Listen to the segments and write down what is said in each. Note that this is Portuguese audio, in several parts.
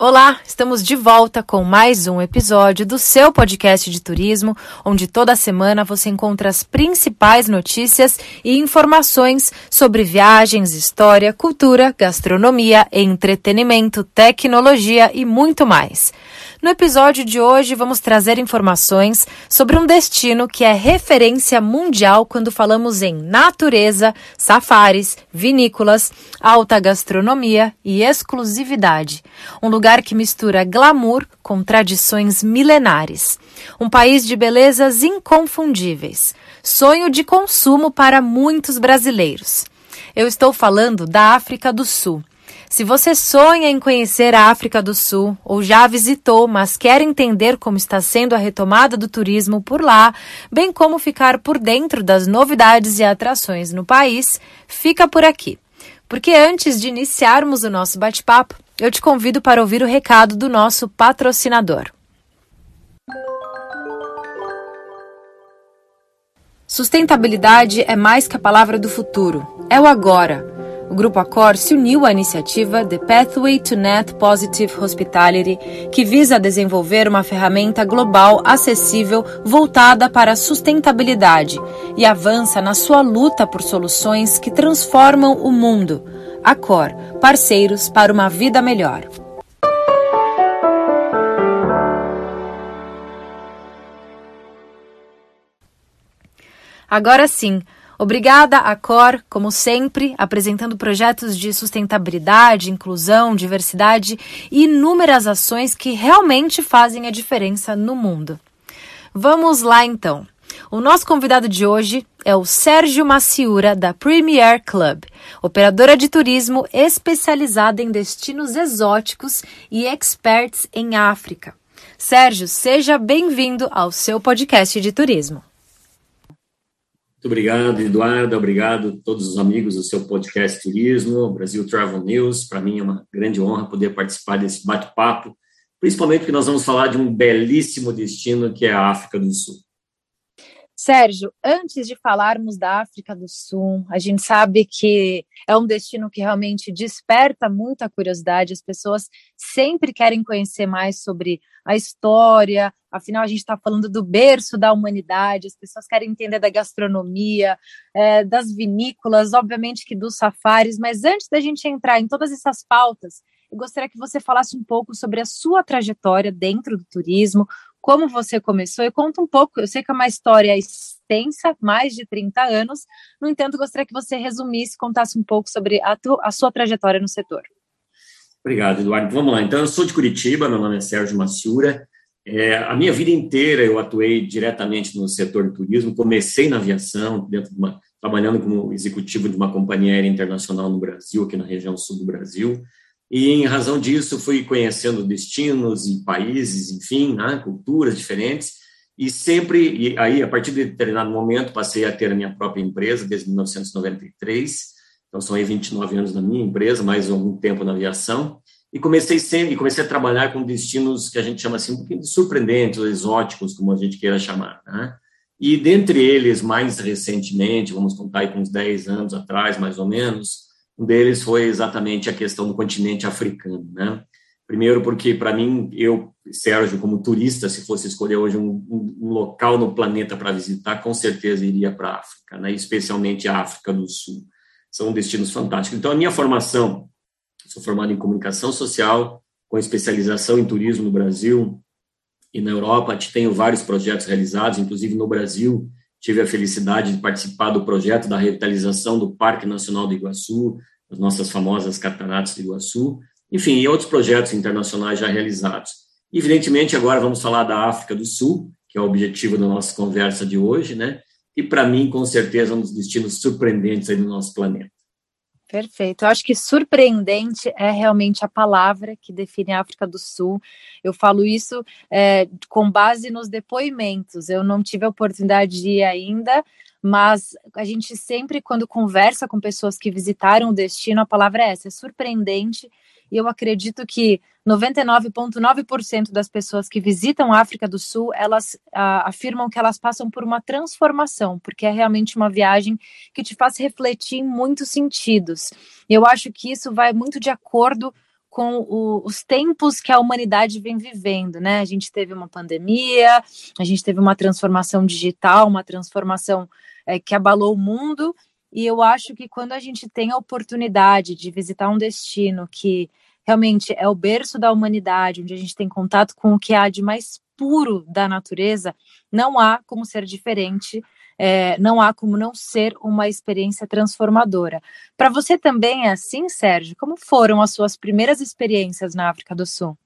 Olá, estamos de volta com mais um episódio do seu podcast de turismo, onde toda semana você encontra as principais notícias e informações sobre viagens, história, cultura, gastronomia, entretenimento, tecnologia e muito mais. No episódio de hoje, vamos trazer informações sobre um destino que é referência mundial quando falamos em natureza, safaris, vinícolas, alta gastronomia e exclusividade. Um lugar que mistura glamour com tradições milenares. Um país de belezas inconfundíveis. Sonho de consumo para muitos brasileiros. Eu estou falando da África do Sul se você sonha em conhecer a África do Sul ou já visitou, mas quer entender como está sendo a retomada do turismo por lá, bem como ficar por dentro das novidades e atrações no país, fica por aqui. Porque antes de iniciarmos o nosso bate-papo, eu te convido para ouvir o recado do nosso patrocinador. Sustentabilidade é mais que a palavra do futuro, é o agora. O Grupo Accor se uniu à iniciativa The Pathway to Net Positive Hospitality, que visa desenvolver uma ferramenta global acessível voltada para a sustentabilidade e avança na sua luta por soluções que transformam o mundo. Accor, parceiros para uma vida melhor. Agora sim, Obrigada, Acor, como sempre, apresentando projetos de sustentabilidade, inclusão, diversidade e inúmeras ações que realmente fazem a diferença no mundo. Vamos lá então. O nosso convidado de hoje é o Sérgio Maciura, da Premier Club, operadora de turismo especializada em destinos exóticos e experts em África. Sérgio, seja bem-vindo ao seu podcast de turismo. Muito obrigado, Eduardo. Obrigado a todos os amigos do seu podcast Turismo, Brasil Travel News. Para mim é uma grande honra poder participar desse bate-papo, principalmente porque nós vamos falar de um belíssimo destino que é a África do Sul. Sérgio, antes de falarmos da África do Sul, a gente sabe que é um destino que realmente desperta muita curiosidade, as pessoas sempre querem conhecer mais sobre a história, afinal a gente está falando do berço da humanidade, as pessoas querem entender da gastronomia, é, das vinícolas, obviamente que dos safaris, mas antes da gente entrar em todas essas pautas, eu gostaria que você falasse um pouco sobre a sua trajetória dentro do turismo, como você começou e conta um pouco. Eu sei que é uma história extensa, mais de 30 anos, no entanto, gostaria que você resumisse, contasse um pouco sobre a, tu, a sua trajetória no setor. Obrigado, Eduardo. Vamos lá. Então, eu sou de Curitiba, meu nome é Sérgio Maciura. É, a minha vida inteira eu atuei diretamente no setor de turismo. Comecei na aviação, uma, trabalhando como executivo de uma companhia aérea internacional no Brasil, aqui na região sul do Brasil. E, em razão disso, fui conhecendo destinos e países, enfim, né, culturas diferentes, e sempre, e aí, a partir de determinado momento, passei a ter a minha própria empresa, desde 1993, então são aí 29 anos na minha empresa, mais algum tempo na aviação, e comecei sempre, comecei a trabalhar com destinos que a gente chama assim, um pouquinho de surpreendentes, exóticos, como a gente queira chamar, né? E dentre eles, mais recentemente, vamos contar aí com uns 10 anos atrás, mais ou menos, um deles foi exatamente a questão do continente africano, né? Primeiro porque, para mim, eu, Sérgio, como turista, se fosse escolher hoje um, um, local no planeta para visitar, com certeza iria para a África, né? especialmente a África do Sul. São destinos fantásticos. Então, a minha formação, sou formado em comunicação social, com especialização em turismo no Brasil e na Europa. Tenho vários projetos realizados, inclusive no Brasil, tive a felicidade de participar do projeto da revitalização do Parque Nacional do Iguaçu, as nossas famosas cataratas do Iguaçu, enfim, e outros projetos internacionais já realizados. Evidentemente, agora vamos falar da África do Sul, que é o objetivo da nossa conversa de hoje, né? E para mim, com certeza, um dos destinos surpreendentes aí do nosso planeta. Perfeito. Eu acho que surpreendente é realmente a palavra que define a África do Sul. Eu falo isso é, com base nos depoimentos. Eu não tive a oportunidade de ir ainda, mas a gente sempre, quando conversa com pessoas que visitaram o destino, a palavra é essa: é surpreendente. E eu acredito que 99,9% das pessoas que visitam a África do Sul, elas ah, afirmam que elas passam por uma transformação, porque é realmente uma viagem que te faz refletir em muitos sentidos. Eu acho que isso vai muito de acordo com o, os tempos que a humanidade vem vivendo, né? A gente teve uma pandemia, a gente teve uma transformação digital, uma transformação é, que abalou o mundo, e eu acho que quando a gente tem a oportunidade de visitar um destino que realmente é o berço da humanidade, onde a gente tem contato com o que há de mais puro da natureza, não há como ser diferente é, não há como não ser uma experiência transformadora. Para você também é assim, Sérgio? Como foram as suas primeiras experiências na África do Sul?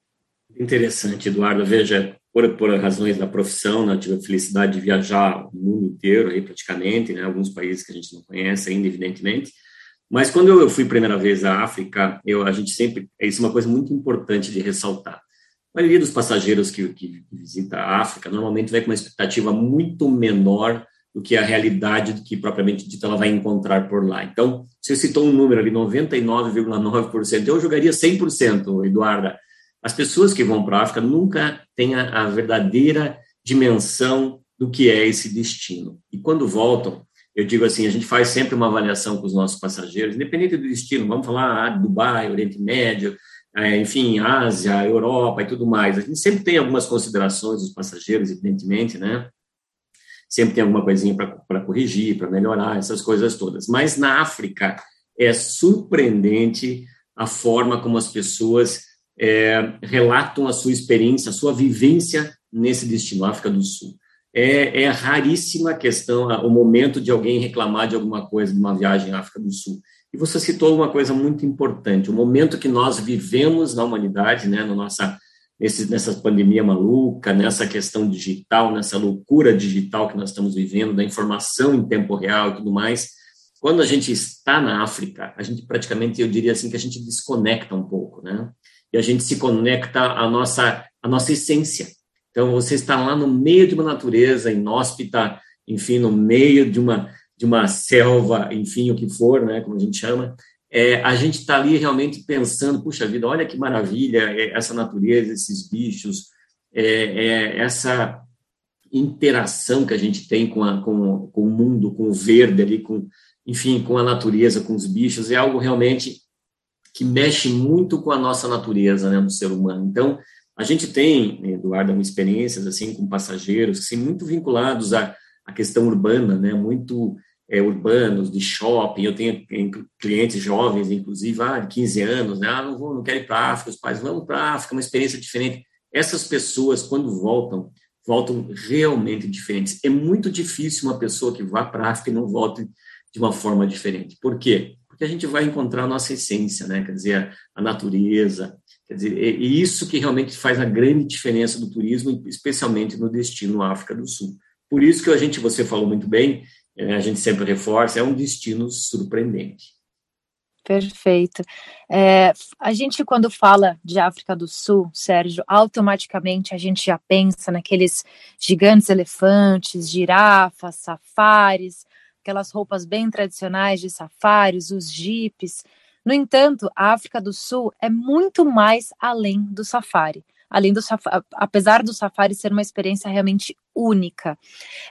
Interessante, Eduardo. Veja, por, por razões da profissão, né, eu tive a felicidade de viajar o mundo inteiro, aí, praticamente, né, alguns países que a gente não conhece ainda, evidentemente. Mas quando eu fui primeira vez à África, eu, a gente sempre, isso é uma coisa muito importante de ressaltar. A maioria dos passageiros que, que visita a África normalmente vai com uma expectativa muito menor do que a realidade do que propriamente dita ela vai encontrar por lá. Então, você citou um número ali, 99,9%, eu jogaria 100%, Eduarda. As pessoas que vão para a África nunca têm a, a verdadeira dimensão do que é esse destino. E quando voltam, eu digo assim, a gente faz sempre uma avaliação com os nossos passageiros, independente do destino, vamos falar ah, Dubai, Oriente Médio, é, enfim, Ásia, Europa e tudo mais. A gente sempre tem algumas considerações dos passageiros, evidentemente, né? sempre tem alguma coisinha para corrigir, para melhorar, essas coisas todas. Mas na África é surpreendente a forma como as pessoas é, relatam a sua experiência, a sua vivência nesse destino, África do Sul. É, é raríssima a questão, o momento de alguém reclamar de alguma coisa de uma viagem à África do Sul. E você citou uma coisa muito importante, o momento que nós vivemos na humanidade, né, na nossa nesse, nessa pandemia maluca, nessa questão digital, nessa loucura digital que nós estamos vivendo, da informação em tempo real e tudo mais, quando a gente está na África, a gente praticamente, eu diria assim, que a gente desconecta um pouco, né? E a gente se conecta à nossa, à nossa essência. Então, você está lá no meio de uma natureza inóspita, enfim, no meio de uma, de uma selva, enfim, o que for, né, como a gente chama, é, a gente está ali realmente pensando, puxa vida, olha que maravilha é, essa natureza, esses bichos, é, é, essa interação que a gente tem com, a, com, com, o mundo, com o verde ali, com, enfim, com a natureza, com os bichos, é algo realmente que mexe muito com a nossa natureza, né, do ser humano. Então, a gente tem, Eduardo, experiências assim com passageiros que são muito vinculados à, à questão urbana, né, muito é, urbanos, de shopping. Eu tenho clientes jovens, inclusive, ah, de 15 anos, né? Ah, não, vou, não quero ir para a África, os pais, vamos para a África, uma experiência diferente. Essas pessoas, quando voltam, voltam realmente diferentes. É muito difícil uma pessoa que vá para a África e não volte de uma forma diferente. Por quê? Porque a gente vai encontrar a nossa essência, né? Quer dizer, a natureza, quer dizer, e isso que realmente faz a grande diferença do turismo, especialmente no destino África do Sul. Por isso que a gente, você falou muito bem, é, a gente sempre reforça, é um destino surpreendente. Perfeito. É, a gente, quando fala de África do Sul, Sérgio, automaticamente a gente já pensa naqueles gigantes elefantes, girafas, safaris, aquelas roupas bem tradicionais de safaris, os jipes. No entanto, a África do Sul é muito mais além do safari além do apesar do safari ser uma experiência realmente única.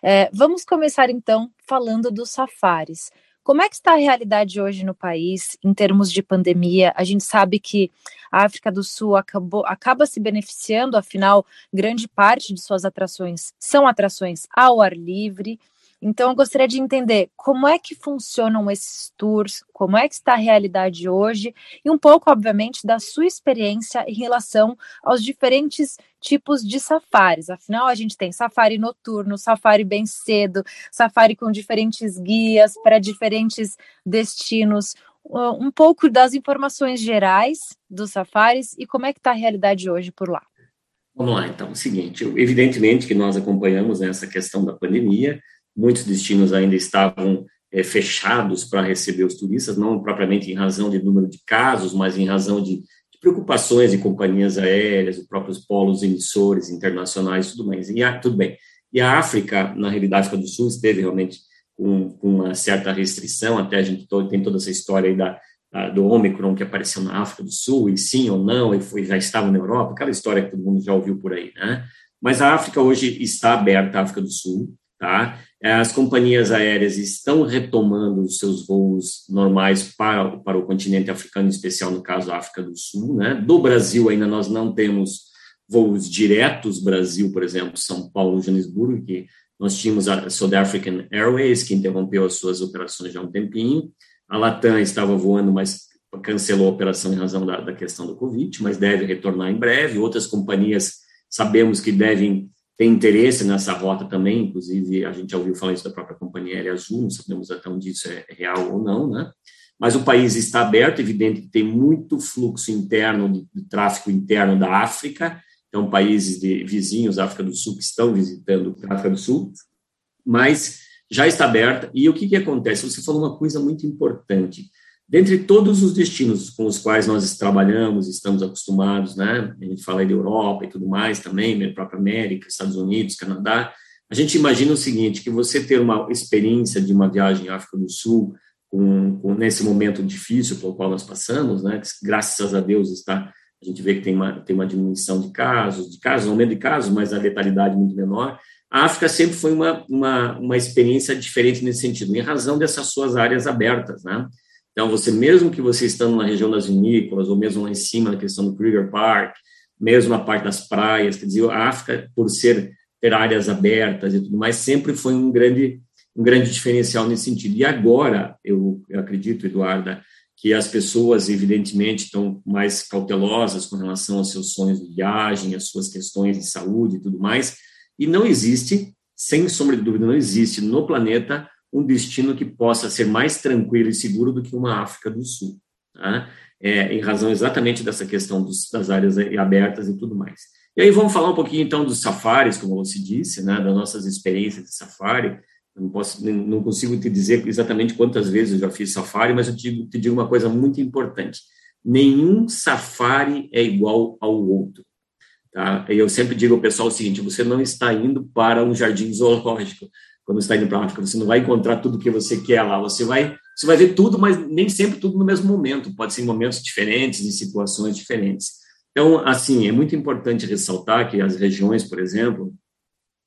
É, vamos começar então falando dos safaris. Como é que está a realidade hoje no país em termos de pandemia? A gente sabe que a África do Sul acabou, acaba se beneficiando, afinal, grande parte de suas atrações são atrações ao ar livre. Então, eu gostaria de entender como é que funcionam esses tours, como é que está a realidade hoje e um pouco, obviamente, da sua experiência em relação aos diferentes tipos de safaris. Afinal, a gente tem safari noturno, safari bem cedo, safari com diferentes guias para diferentes destinos. Um pouco das informações gerais dos safaris e como é que está a realidade hoje por lá. Vamos lá, então, o seguinte, evidentemente que nós acompanhamos essa questão da pandemia, muitos destinos ainda estavam é, fechados para receber os turistas, não propriamente em razão de número de casos, mas em razão de, de preocupações de companhias aéreas, os próprios polos emissores internacionais, tudo mais. E tudo bem. E a África, na realidade, a África do Sul esteve realmente com, uma certa restrição, até a gente tem toda essa história aí da, da, do Ômicron que apareceu na África do Sul, e sim ou não, e foi, já estava na Europa, aquela história que todo mundo já ouviu por aí, né? Mas a África hoje está aberta, a África do Sul, tá? As companhias aéreas estão retomando os seus voos normais para, para o continente africano, em especial no caso África do Sul, né? Do Brasil ainda nós não temos voos diretos Brasil, por exemplo, São Paulo, Joanesburgo, que nós tínhamos a South African Airways, que interrompeu as suas operações já há um tempinho. A Latam estava voando, mas cancelou a operação em razão da, da questão do Covid, mas deve retornar em breve. Outras companhias sabemos que devem ter interesse nessa rota também, inclusive a gente já ouviu falar isso da própria companhia Aérea Azul, não sabemos até onde isso é real ou não, né? Mas o país está aberto, evidente que tem muito fluxo interno, de tráfego interno da África, então países de vizinhos, África do Sul, que estão visitando a África do Sul, mas já está aberta. E o que, que acontece? Você falou uma coisa muito importante. Dentre todos os destinos com os quais nós trabalhamos, estamos acostumados, né? A gente fala aí da Europa e tudo mais também, da própria América, Estados Unidos, Canadá. A gente imagina o seguinte, que você ter uma experiência de uma viagem à África do Sul, com, com, nesse momento difícil pelo qual nós passamos, né? Que, graças a Deus está a gente vê que tem uma, tem uma diminuição de casos, de casos, aumento de casos, mas a letalidade muito menor. A África sempre foi uma, uma, uma experiência diferente nesse sentido, em razão dessas suas áreas abertas, né? Então, você, mesmo que você estando na região das vinícolas, ou mesmo lá em cima, na questão do Kruger Park, mesmo na parte das praias, quer dizer, a África, por ser, ter áreas abertas e tudo mais, sempre foi um grande, um grande diferencial nesse sentido. E agora, eu, eu acredito, Eduarda, que as pessoas, evidentemente, estão mais cautelosas com relação aos seus sonhos de viagem, às suas questões de saúde e tudo mais, e não existe, sem sombra de dúvida, não existe no planeta um destino que possa ser mais tranquilo e seguro do que uma África do Sul, tá? é, em razão exatamente dessa questão dos, das áreas abertas e tudo mais. E aí vamos falar um pouquinho, então, dos safaris, como você disse, né, das nossas experiências de safari, não, posso, não consigo te dizer exatamente quantas vezes eu já fiz safari, mas eu te, te digo uma coisa muito importante. Nenhum safari é igual ao outro. Tá? Eu sempre digo ao pessoal o seguinte: você não está indo para um jardim zoológico quando está indo para a África, você não vai encontrar tudo que você quer lá. Você vai, você vai ver tudo, mas nem sempre tudo no mesmo momento. Pode ser em momentos diferentes, em situações diferentes. Então, assim, é muito importante ressaltar que as regiões, por exemplo,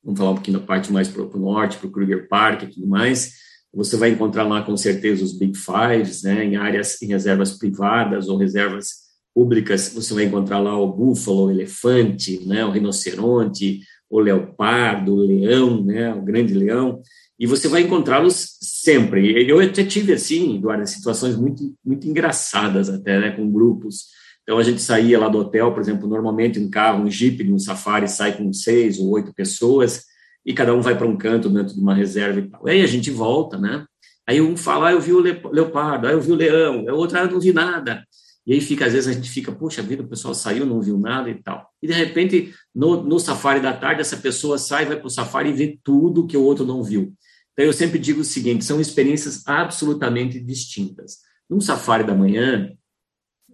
vamos falar um pouquinho da parte mais para o norte, para o Kruger Park e tudo mais, você vai encontrar lá com certeza os Big Fives, né, em áreas, em reservas privadas ou reservas públicas, você vai encontrar lá o búfalo, o elefante, né, o rinoceronte, o leopardo, o leão, né, o grande leão, e você vai encontrá-los sempre. Eu até tive, assim, Eduardo, situações muito, muito engraçadas até, né, com grupos, então, a gente saía lá do hotel, por exemplo, normalmente um carro, um jeep um safari sai com seis ou oito pessoas, e cada um vai para um canto dentro de uma reserva e tal. Aí a gente volta, né? Aí um fala, ah, eu vi o leopardo, ah, eu vi o leão, o outro, ah, eu não vi nada. E aí fica, às vezes a gente fica, poxa vida, o pessoal saiu, não viu nada e tal. E de repente, no, no safari da tarde, essa pessoa sai, vai para o safari e vê tudo que o outro não viu. Então eu sempre digo o seguinte, são experiências absolutamente distintas. Num safari da manhã,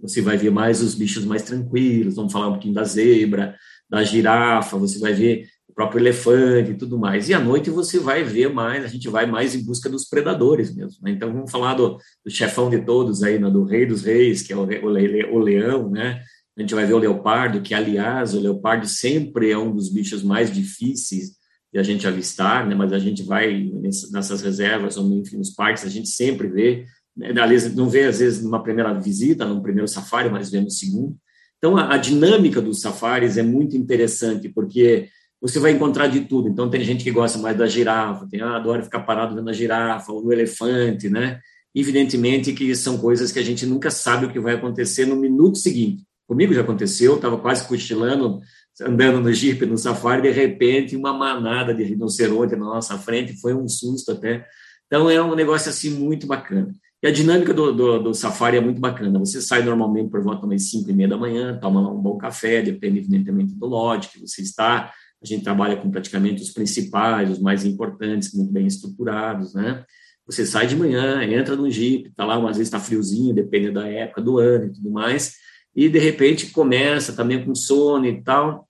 você vai ver mais os bichos mais tranquilos, vamos falar um pouquinho da zebra, da girafa, você vai ver próprio elefante e tudo mais. E à noite você vai ver mais, a gente vai mais em busca dos predadores mesmo. Né? Então vamos falar do, do, chefão de todos aí, né? do rei dos reis, que é o, o, o leão, né? A gente vai ver o leopardo, que aliás, o leopardo sempre é um dos bichos mais difíceis de a gente avistar, né? Mas a gente vai nessas reservas ou enfim nos parques, a gente sempre vê né, não vê às vezes numa primeira visita, num primeiro safari, mas vê no segundo. Então, a, a, dinâmica dos safaris é muito interessante, porque você vai encontrar de tudo. Então, tem gente que gosta mais da girafa, tem, ah, adora ficar parado vendo a girafa, ou no elefante, né? Evidentemente que são coisas que a gente nunca sabe o que vai acontecer no minuto seguinte. Comigo já aconteceu, estava quase cochilando, andando no Jeep, no safari, de repente, uma manada de rinoceronte na nossa frente, foi um susto até. Então, é um negócio assim muito bacana. E a dinâmica do, do, do, safari é muito bacana. Você sai normalmente por volta das 5 e meia da manhã, toma lá um bom café, depende evidentemente do lote que você está. A gente trabalha com praticamente os principais, os mais importantes, muito bem estruturados, né? Você sai de manhã, entra no Jeep, tá lá, às vezes está friozinho, depende da época do ano e tudo mais, e de repente começa também com sono e tal,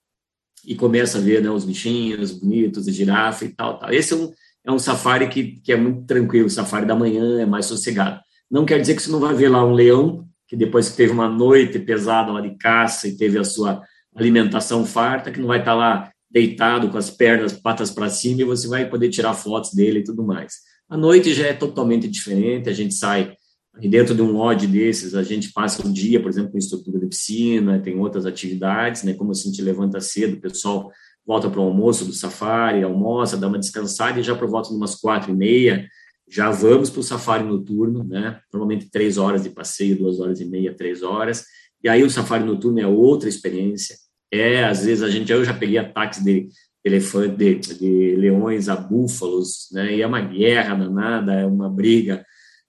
e começa a ver né, os bichinhos bonitos, a girafa e tal, tal. Esse é um, é um safari que, que é muito tranquilo, o safari da manhã é mais sossegado. Não quer dizer que você não vai ver lá um leão, que depois que teve uma noite pesada lá de caça e teve a sua alimentação farta, que não vai estar lá deitado com as pernas, patas para cima, e você vai poder tirar fotos dele e tudo mais. A noite já é totalmente diferente, a gente sai e dentro de um lodge desses, a gente passa um dia, por exemplo, com estrutura de piscina, tem outras atividades, né? Como a gente levanta cedo, o pessoal volta para o almoço do safari, almoça, dá uma descansada e já por volta de umas quatro e meia, já vamos para o safari noturno, né? Normalmente três horas de passeio, duas horas e meia, três horas. E aí o safari noturno é outra experiência. É, às vezes a gente, eu já peguei ataques de elefante, de, de leões a búfalos, né? E é uma guerra danada, é uma briga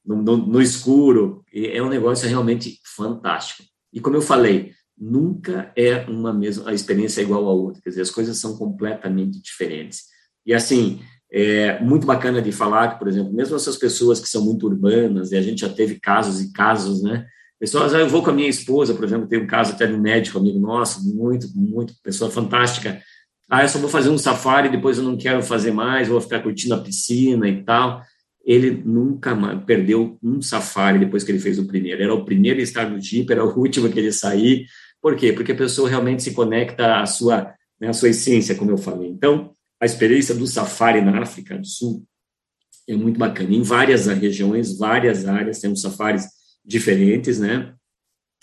no, no, no escuro. é um negócio realmente fantástico. E como eu falei, nunca é uma mesma a experiência é igual a outra. Quer dizer, as coisas são completamente diferentes. E assim, é muito bacana de falar que, por exemplo, mesmo essas pessoas que são muito urbanas, e a gente já teve casos e casos, né? Pessoas, eu vou com a minha esposa, por exemplo, tem um caso até de um médico amigo nosso, muito, muito, pessoa fantástica. Ah, eu só vou fazer um safari, depois eu não quero fazer mais, vou ficar curtindo a piscina e tal ele nunca perdeu um safari depois que ele fez o primeiro. Era o primeiro a estar no Jeep, era o último que ele sair. Por quê? Porque a pessoa realmente se conecta à sua, né, à sua essência, como eu falei. Então, a experiência do safari na África do Sul é muito bacana. Em várias regiões, várias áreas, temos safaris diferentes, né?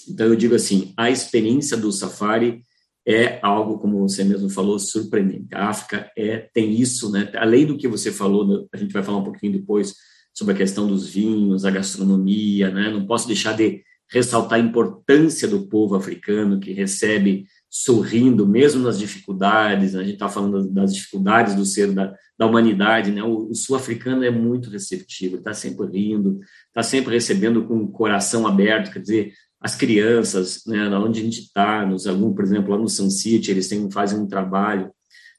Então, eu digo assim, a experiência do safari é algo, como você mesmo falou, surpreendente. A África é, tem isso, né? Além do que você falou, né, a gente vai falar um pouquinho depois sobre a questão dos vinhos, a gastronomia, né? Não posso deixar de ressaltar a importância do povo africano que recebe sorrindo, mesmo nas dificuldades. Né? A gente está falando das dificuldades do ser da, da humanidade, né? O, o sul-africano é muito receptivo, está sempre rindo, está sempre recebendo com o coração aberto, quer dizer, as crianças, né, onde a gente está, nos alunos, por exemplo, lá no Sun City, eles têm, fazem um trabalho,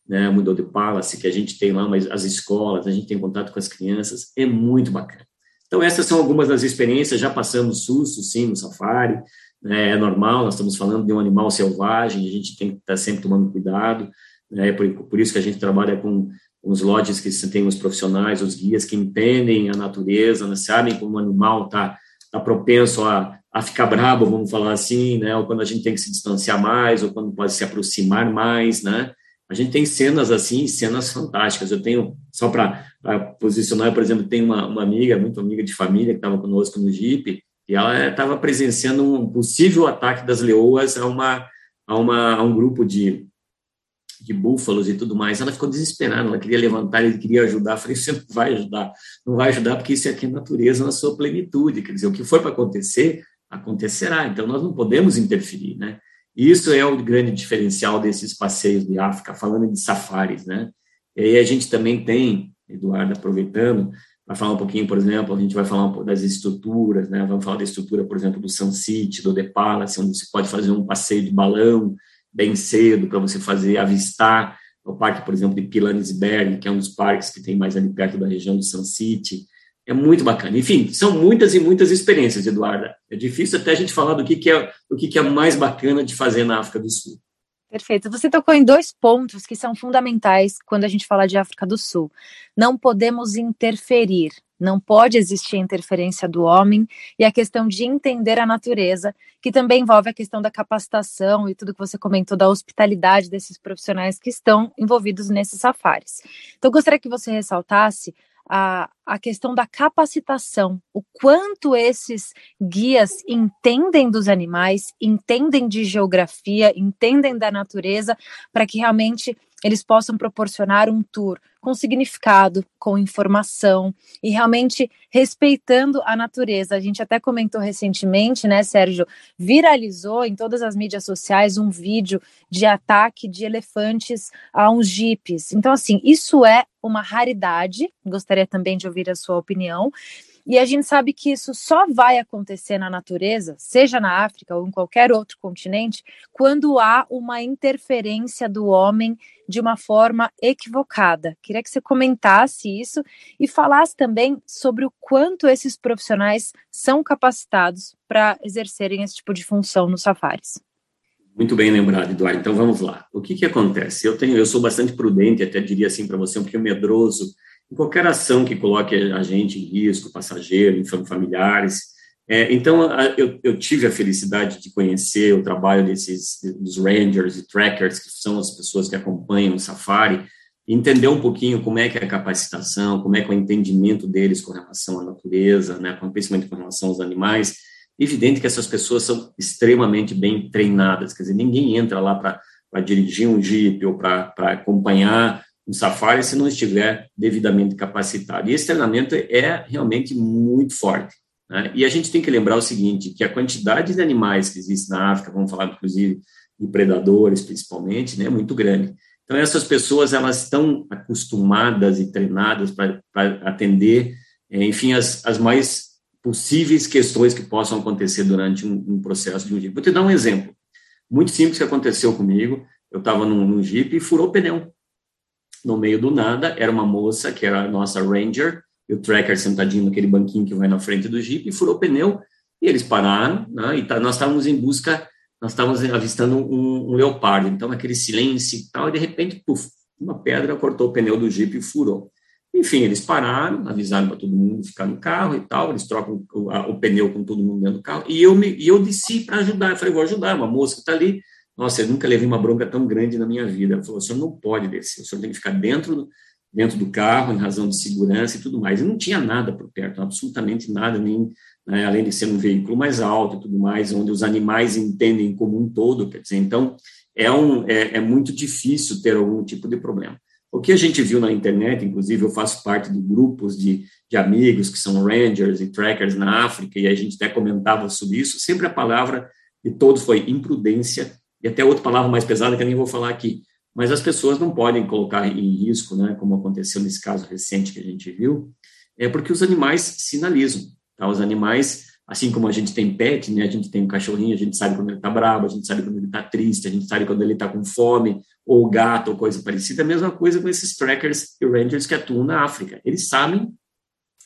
né, o Mundo de Palace, que a gente tem lá, mas as escolas, a gente tem contato com as crianças, é muito bacana. Então, essas são algumas das experiências, já passamos susto, sim, no safari, é normal, nós estamos falando de um animal selvagem, a gente tem que estar sempre tomando cuidado, né, por, por isso que a gente trabalha com os lodges que tem os profissionais, os guias que entendem a natureza, né, sabem como o animal está tá propenso a a ficar brabo, vamos falar assim, né? Ou quando a gente tem que se distanciar mais, ou quando pode se aproximar mais, né? A gente tem cenas assim, cenas fantásticas. Eu tenho, só para posicionar, por exemplo, tem uma, uma amiga, muito amiga de família, que estava conosco no Jeep, e ela estava presenciando um possível ataque das leoas a, uma, a, uma, a um grupo de, de búfalos e tudo mais. Ela ficou desesperada, ela queria levantar, ele queria ajudar. Eu falei, você não vai ajudar, não vai ajudar porque isso aqui é natureza na sua plenitude. Quer dizer, o que for para acontecer, acontecerá. Então, nós não podemos interferir, né? Isso é o grande diferencial desses passeios de África, falando de safaris, né? E aí a gente também tem, Eduardo, aproveitando, para falar um pouquinho, por exemplo, a gente vai falar um das estruturas, né? Vamos falar da estrutura, por exemplo, do Sun City, do The Palace, onde você pode fazer um passeio de balão bem cedo para você fazer, avistar o parque, por exemplo, de Pilanesberg, que é um dos parques que tem mais ali perto da região do Sun City, é muito bacana. Enfim, são muitas e muitas experiências, Eduarda. É difícil até a gente falar do que, que é o que, que é mais bacana de fazer na África do Sul. Perfeito. Você tocou em dois pontos que são fundamentais quando a gente fala de África do Sul. Não podemos interferir, não pode existir interferência do homem e a questão de entender a natureza, que também envolve a questão da capacitação e tudo que você comentou da hospitalidade desses profissionais que estão envolvidos nesses safaris. Então, gostaria que você ressaltasse a, a questão da capacitação, o quanto esses guias entendem dos animais, entendem de geografia, entendem da natureza, para que realmente eles possam proporcionar um tour com significado, com informação e realmente respeitando a natureza. A gente até comentou recentemente, né, Sérgio? Viralizou em todas as mídias sociais um vídeo de ataque de elefantes a uns jipes. Então, assim, isso é uma raridade. Gostaria também de ouvir a sua opinião. E a gente sabe que isso só vai acontecer na natureza, seja na África ou em qualquer outro continente, quando há uma interferência do homem de uma forma equivocada. Queria que você comentasse isso e falasse também sobre o quanto esses profissionais são capacitados para exercerem esse tipo de função nos safaris. Muito bem lembrado, Eduardo. Então vamos lá. O que que acontece? Eu tenho, eu sou bastante prudente, até diria assim para você, um pouquinho medroso qualquer ação que coloque a gente em risco, passageiro, familiares. É, então, a, eu, eu, tive a felicidade de conhecer o trabalho desses dos rangers e trackers, que são as pessoas que acompanham o safari, entender um pouquinho como é que é a capacitação, como é que é o entendimento deles com relação à natureza, né, principalmente com relação aos animais. Evidente que essas pessoas são extremamente bem treinadas, quer dizer, ninguém entra lá para dirigir um jeep ou para acompanhar um safari se não estiver devidamente capacitado. E esse treinamento é realmente muito forte. Né? E a gente tem que lembrar o seguinte, que a quantidade de animais que existe na África, vamos falar inclusive de predadores principalmente, né, é muito grande. Então, essas pessoas, elas estão acostumadas e treinadas para atender, eh, enfim, as, as mais possíveis questões que possam acontecer durante um, um processo de um Jeep. Vou te dar um exemplo muito simples que aconteceu comigo. Eu estava num, num Jeep e furou o pneu. No meio do nada, era uma moça, que era a nossa Ranger, e o tracker sentadinho naquele banquinho que vai na frente do Jeep, e furou o pneu, e eles pararam, né, e tá, nós estávamos em busca nós estávamos avistando um, um, leopardo, então aquele silêncio e tal, e de repente, puf, uma pedra cortou o pneu do Jeep e furou. Enfim, eles pararam, avisaram para todo mundo ficar no carro e tal, eles trocam o, a, o pneu com todo mundo dentro do carro, e eu, me, e eu desci para ajudar, eu falei, vou ajudar, uma moça que está ali, nossa, eu nunca levei uma bronca tão grande na minha vida, falou, o senhor não pode descer, o senhor tem que ficar dentro, dentro do carro, em razão de segurança e tudo mais, e não tinha nada por perto, absolutamente nada, nem né, além de ser um veículo mais alto e tudo mais, onde os animais entendem como um todo, quer dizer, então é, um, é, é muito difícil ter algum tipo de problema. O que a gente viu na internet, inclusive eu faço parte de grupos de, de amigos que são rangers e trackers na África, e a gente até comentava sobre isso, sempre a palavra de todos foi imprudência, e até outra palavra mais pesada que eu nem vou falar aqui, mas as pessoas não podem colocar em risco, né, como aconteceu nesse caso recente que a gente viu, é porque os animais sinalizam. Tá? Os animais, assim como a gente tem pet, né? A gente tem um cachorrinho, a gente sabe quando ele está bravo, a gente sabe quando ele está triste, a gente sabe quando ele está com fome, ou gato, ou coisa parecida. A mesma coisa com esses trackers e rangers que atuam na África. Eles sabem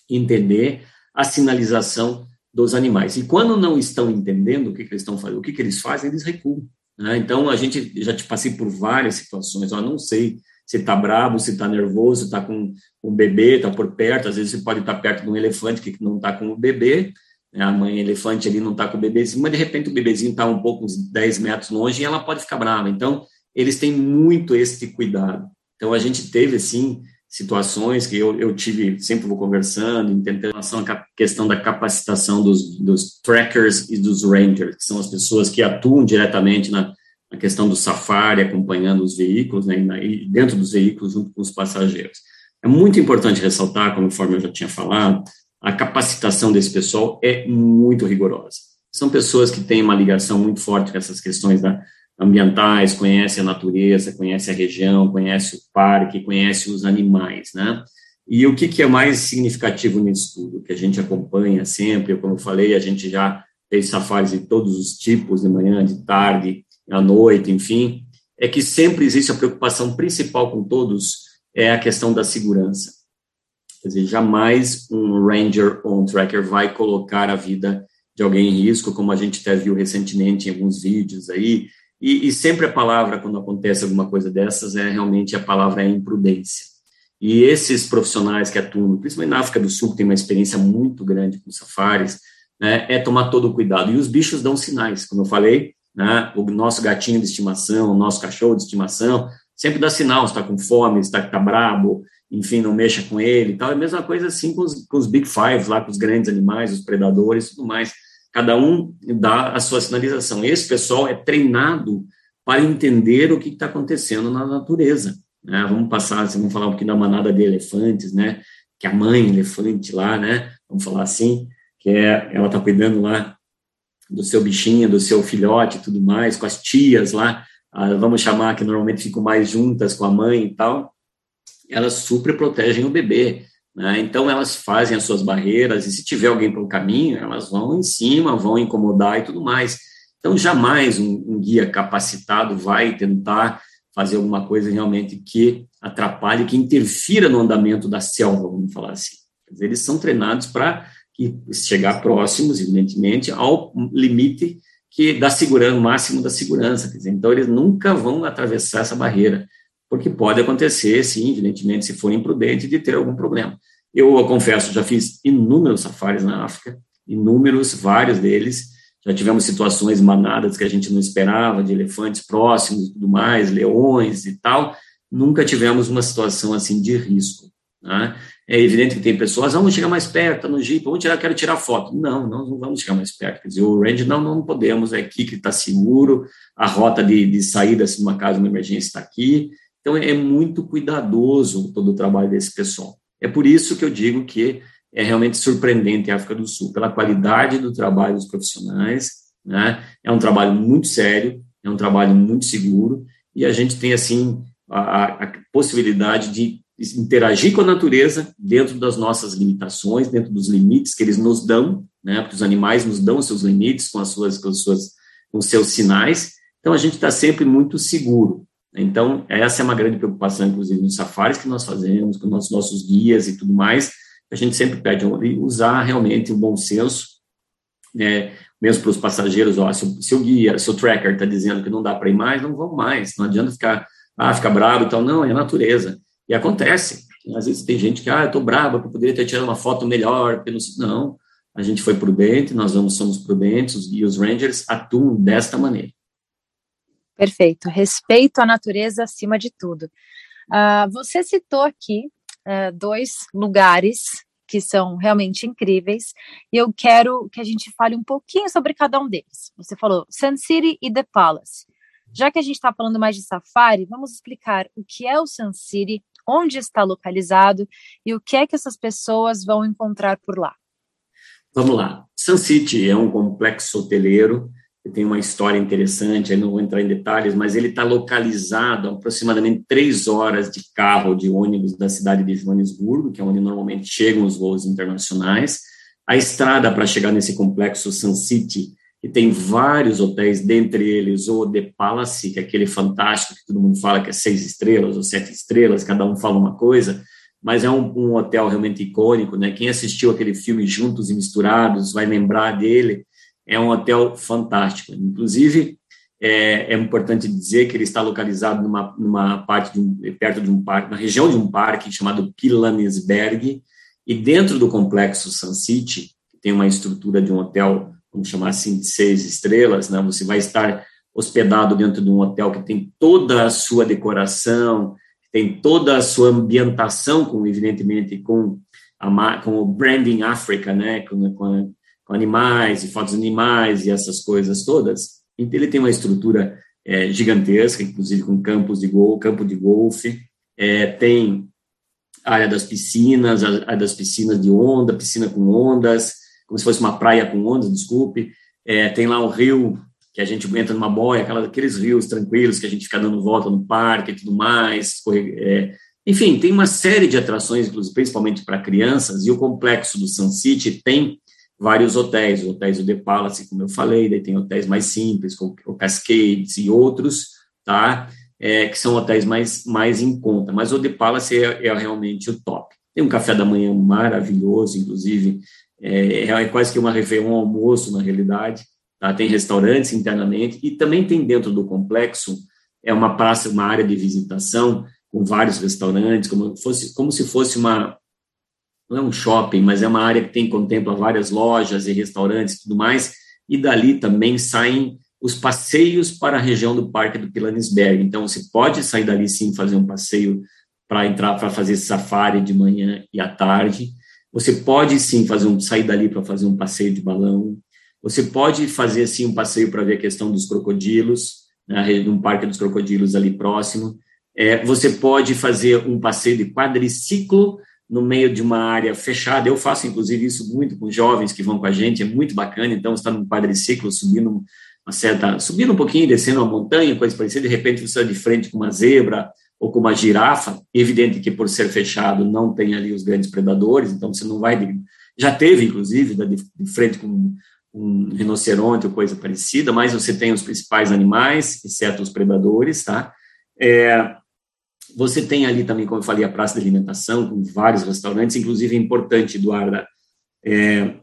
entender a sinalização dos animais. E quando não estão entendendo o que, que eles estão fazendo, o que, que eles fazem, eles recuam. Né? Então, a gente já te passei por várias situações, eu não sei se está bravo, se está nervoso, está com um bebê, está por perto, às vezes você pode estar tá perto de um elefante que não está com o bebê, né? a mãe elefante ali não está com o bebezinho, mas de repente o bebezinho está um pouco, uns 10 metros longe, e ela pode ficar brava. Então, eles têm muito esse cuidado. Então, a gente teve, assim, situações que eu, eu tive, sempre vou conversando, em relação à questão da capacitação dos, dos trackers e dos rangers, que são as pessoas que atuam diretamente na, a questão do safari, acompanhando os veículos, né, e dentro dos veículos, junto com os passageiros. É muito importante ressaltar, conforme eu já tinha falado, a capacitação desse pessoal é muito rigorosa. São pessoas que têm uma ligação muito forte com essas questões da, ambientais, conhecem a natureza, conhecem a região, conhecem o parque, conhecem os animais, né? E o que, que é mais significativo nisso tudo? Que a gente acompanha sempre, como eu falei, a gente já fez safaris de todos os tipos, de manhã, de tarde, à noite, enfim, é que sempre existe a preocupação principal com todos é a questão da segurança. Quer dizer, jamais um ranger ou um tracker vai colocar a vida de alguém em risco, como a gente até viu recentemente em alguns vídeos aí, e, e sempre a palavra, quando acontece alguma coisa dessas, é realmente a palavra é imprudência. E esses profissionais que atuam, principalmente na África do Sul, que tem uma experiência muito grande com safaris, né, é tomar todo o cuidado. E os bichos dão sinais, como eu falei, né? O nosso gatinho de estimação, o nosso cachorro de estimação, sempre dá sinal, está com fome, está tá brabo, enfim, não mexa com ele e tal. É a mesma coisa assim com os, com os Big Five, lá com os grandes animais, os predadores e tudo mais. Cada um dá a sua sinalização. Esse pessoal é treinado para entender o que está acontecendo na natureza. Né? Vamos passar, vamos falar um pouquinho da manada de elefantes, né? Que a mãe elefante lá, né? Vamos falar assim, que é, ela está cuidando lá do seu bichinho, do seu filhote e tudo mais, com as tias lá, ah, vamos chamar que normalmente ficam mais juntas com a mãe e tal, elas super protegem o bebê. Né? Então, elas fazem as suas barreiras, e se tiver alguém pelo caminho, elas vão em cima, vão incomodar e tudo mais. Então, jamais um, um guia capacitado vai tentar fazer alguma coisa realmente que atrapalhe, que interfira no andamento da selva, vamos falar assim. Dizer, eles são treinados para chegar próximos, evidentemente, ao limite que da segurança, máximo da segurança. Dizer, então, eles nunca vão atravessar essa barreira. Porque pode acontecer, sim, evidentemente, se for imprudente, de ter algum problema. Eu, eu confesso, já fiz inúmeros safaris na África, inúmeros, vários deles, já tivemos situações manadas que a gente não esperava, de elefantes próximos e tudo mais, leões e tal, nunca tivemos uma situação assim de risco. Né? É evidente que tem pessoas, ah, vamos chegar mais perto, tá no Jeep, vamos tirar, quero tirar foto. Não, nós não vamos chegar mais perto. Quer dizer, o range, não, não podemos, é aqui que está seguro, a rota de, de saída, se uma casa, uma emergência está aqui. Então, é muito cuidadoso todo o trabalho desse pessoal. É por isso que eu digo que é realmente surpreendente a África do Sul, pela qualidade do trabalho dos profissionais, né? É um trabalho muito sério, é um trabalho muito seguro, e a gente tem, assim, a, a possibilidade de interagir com a natureza dentro das nossas limitações, dentro dos limites que eles nos dão, né? Porque os animais nos dão seus limites com as suas, com as suas, com seus sinais. Então a gente está sempre muito seguro. Então essa é uma grande preocupação, inclusive nos safaris que nós fazemos, com nossos nossos guias e tudo mais. A gente sempre pede usar realmente o bom senso, né? Mesmo para os passageiros, ó, se se o guia, se o tracker está dizendo que não dá para ir mais, não vamos mais. Não adianta ficar ah, fica bravo, então não, é a natureza. E acontece. Às vezes tem gente que, ah, eu estou brava, eu poderia ter tirado uma foto melhor. Não, a gente foi prudente, nós vamos, somos prudentes, e os Rangers atuam desta maneira. Perfeito. Respeito à natureza acima de tudo. Uh, você citou aqui uh, dois lugares que são realmente incríveis, e eu quero que a gente fale um pouquinho sobre cada um deles. Você falou Sun City e The Palace. Já que a gente está falando mais de safari, vamos explicar o que é o Sun City, onde está localizado e o que é que essas pessoas vão encontrar por lá. Vamos lá. Sun City é um complexo hoteleiro tem uma história interessante, eu não vou entrar em detalhes, mas ele está localizado a aproximadamente três horas de carro de ônibus da cidade de Joanesburgo, que é onde normalmente chegam os voos internacionais. A estrada para chegar nesse complexo Sun City que tem vários hotéis, dentre eles o The Palace, que é aquele fantástico que todo mundo fala que é seis estrelas ou sete estrelas, cada um fala uma coisa, mas é um, um hotel realmente icônico, né? Quem assistiu aquele filme Juntos e Misturados vai lembrar dele. É um hotel fantástico. Inclusive, é, é importante dizer que ele está localizado numa, numa parte de um, perto de um parque, na região de um parque chamado Pilanesberg, e dentro do complexo Sun City, que tem uma estrutura de um hotel vamos chamar assim, de seis estrelas, né? Você vai estar hospedado dentro de um hotel que tem toda a sua decoração, tem toda a sua ambientação, com evidentemente com a, com o branding África, né? Com, com, animais e fotos de animais e essas coisas todas. Então ele tem uma estrutura é, gigantesca, inclusive com campos de gol, campo de golfe, é, tem a área das piscinas, a área das piscinas de onda, piscina com ondas, como se fosse uma praia com ondas, desculpe. É, tem lá um rio que a gente entra numa boia, aquela, aqueles rios tranquilos que a gente fica dando volta no parque e tudo mais. É, enfim, tem uma série de atrações, principalmente para crianças, e o complexo do Sun City tem vários hotéis, hotéis do The Palace, como eu falei, daí tem hotéis mais simples, como o Cascades e outros, tá? É, que são hotéis mais, mais em conta, mas o The Palace é, é realmente o top. Tem um café da manhã maravilhoso, inclusive, é, é quase que uma refeição, um almoço, na realidade. Tá? Tem restaurantes internamente e também tem dentro do complexo é uma praça, uma área de visitação com vários restaurantes, como, fosse, como se fosse uma não é um shopping, mas é uma área que tem contempla várias lojas e restaurantes e tudo mais, e dali também saem os passeios para a região do Parque do Pilanesberg. Então, você pode sair dali sim, fazer um passeio para entrar para fazer safari de manhã e à tarde, você pode sim fazer um sair dali para fazer um passeio de balão. Você pode fazer sim um passeio para ver a questão dos crocodilos, né, um parque dos crocodilos ali próximo. É, você pode fazer um passeio de quadriciclo no meio de uma área fechada. Eu faço, inclusive, isso muito com jovens que vão com a gente, é muito bacana. Então, está num quadriciclo, subindo uma certa, subindo um pouquinho, descendo uma montanha, coisa parecida, de repente você está de frente com uma zebra, ou com uma girafa, evidente que por ser fechado não tem ali os grandes predadores, então você não vai. Já teve, inclusive, de frente com um rinoceronte ou coisa parecida, mas você tem os principais animais, exceto os predadores, tá? É, você tem ali também, como eu falei, a praça de alimentação, com vários restaurantes, inclusive é importante, Eduarda, é,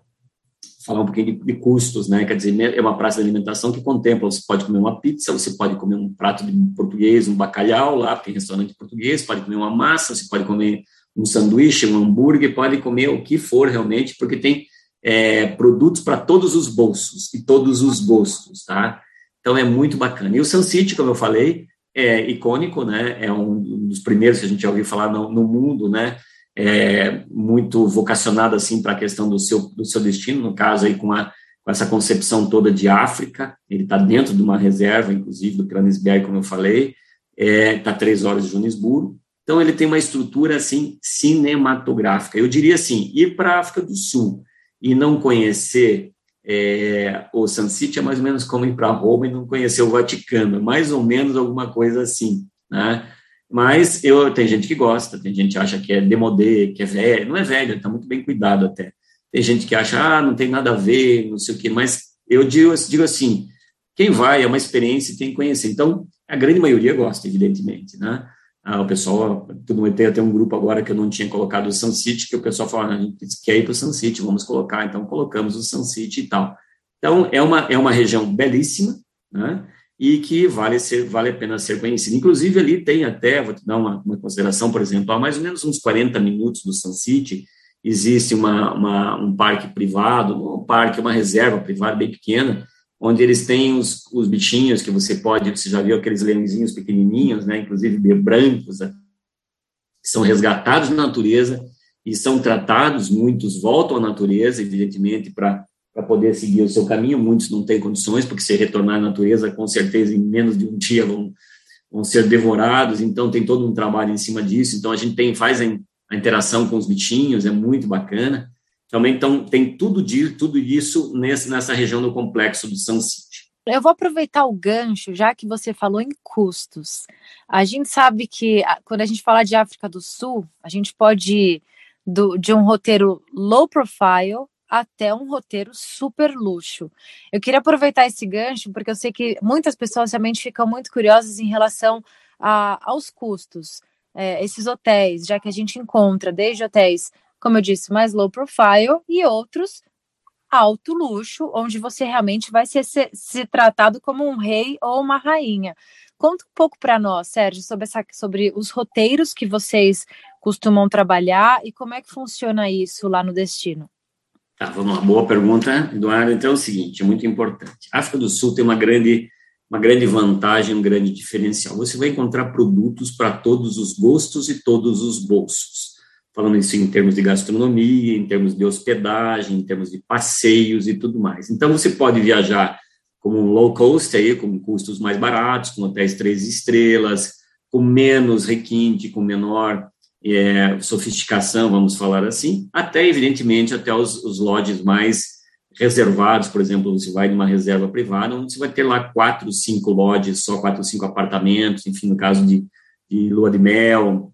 falar um pouquinho de, de, custos, né? Quer dizer, é uma praça de alimentação que contempla, você pode comer uma pizza, você pode comer um prato de português, um bacalhau, lá tem restaurante português, pode comer uma massa, você pode comer um sanduíche, um hambúrguer, pode comer o que for realmente, porque tem é, produtos para todos os bolsos e todos os gostos, tá? Então é muito bacana. E o Sun City, como eu falei, é icônico, né? É um dos primeiros que a gente já ouviu falar no, no mundo, né? É muito vocacionado assim para a questão do seu do seu destino, no caso aí com a com essa concepção toda de África. Ele está dentro de uma reserva, inclusive do Kranisberg, como eu falei. Está é, três horas de Joanesburgo. Então ele tem uma estrutura assim cinematográfica. Eu diria assim, ir para a África do Sul e não conhecer é, o Sun City é mais ou menos como ir para Roma e não conhecer o Vaticano, é mais ou menos alguma coisa assim, né? Mas eu tem gente que gosta, tem gente que acha que é demodê, que é velho, não é velho, está muito bem cuidado até. Tem gente que acha, ah, não tem nada a ver, não sei o quê, mas eu digo, digo assim, quem vai é uma experiência e tem que conhecer. Então, a grande maioria gosta, evidentemente, né? Ah, o pessoal, tudo tem até um grupo agora que eu não tinha colocado o Sun City, que o pessoal fala, ah, a gente quer ir para o Sun City, vamos colocar, então colocamos o Sun City e tal. Então, é uma, é uma região belíssima, né, e que vale, ser, vale a pena ser conhecida. Inclusive, ali tem até, vou te dar uma, uma consideração, por exemplo, há mais ou menos uns 40 minutos do Sun City, existe uma, uma, um parque privado, um parque, uma reserva privada bem pequena, onde eles têm os, os bichinhos que você pode, você já viu aqueles leãozinhos pequenininhos, né, inclusive brancos, né, que são resgatados na natureza e são tratados, muitos voltam à natureza, evidentemente, para poder seguir o seu caminho, muitos não têm condições, porque se retornar à natureza, com certeza, em menos de um dia vão, vão ser devorados, então tem todo um trabalho em cima disso, então a gente tem, faz a interação com os bichinhos, é muito bacana, também então, tem tudo, de, tudo isso nesse, nessa região do complexo do Sun City. Eu vou aproveitar o gancho, já que você falou em custos. A gente sabe que quando a gente fala de África do Sul, a gente pode ir do, de um roteiro low profile até um roteiro super luxo. Eu queria aproveitar esse gancho, porque eu sei que muitas pessoas realmente ficam muito curiosas em relação a, aos custos. É, esses hotéis, já que a gente encontra desde hotéis como eu disse, mais low profile e outros alto luxo, onde você realmente vai ser, ser, ser tratado como um rei ou uma rainha. Conta um pouco para nós, Sérgio, sobre, essa, sobre os roteiros que vocês costumam trabalhar e como é que funciona isso lá no destino. Tá, vamos lá. Boa pergunta, Eduardo. Então é o seguinte, é muito importante. A África do Sul tem uma grande, uma grande vantagem, um grande diferencial. Você vai encontrar produtos para todos os gostos e todos os bolsos falando isso em termos de gastronomia, em termos de hospedagem, em termos de passeios e tudo mais. Então, você pode viajar como um low cost, aí, com custos mais baratos, com hotéis três estrelas, com menos requinte, com menor é, sofisticação, vamos falar assim, até, evidentemente, até os, os lodges mais reservados, por exemplo, você vai numa reserva privada, onde você vai ter lá quatro, cinco lodges, só quatro, cinco apartamentos, enfim, no caso de, de lua de mel,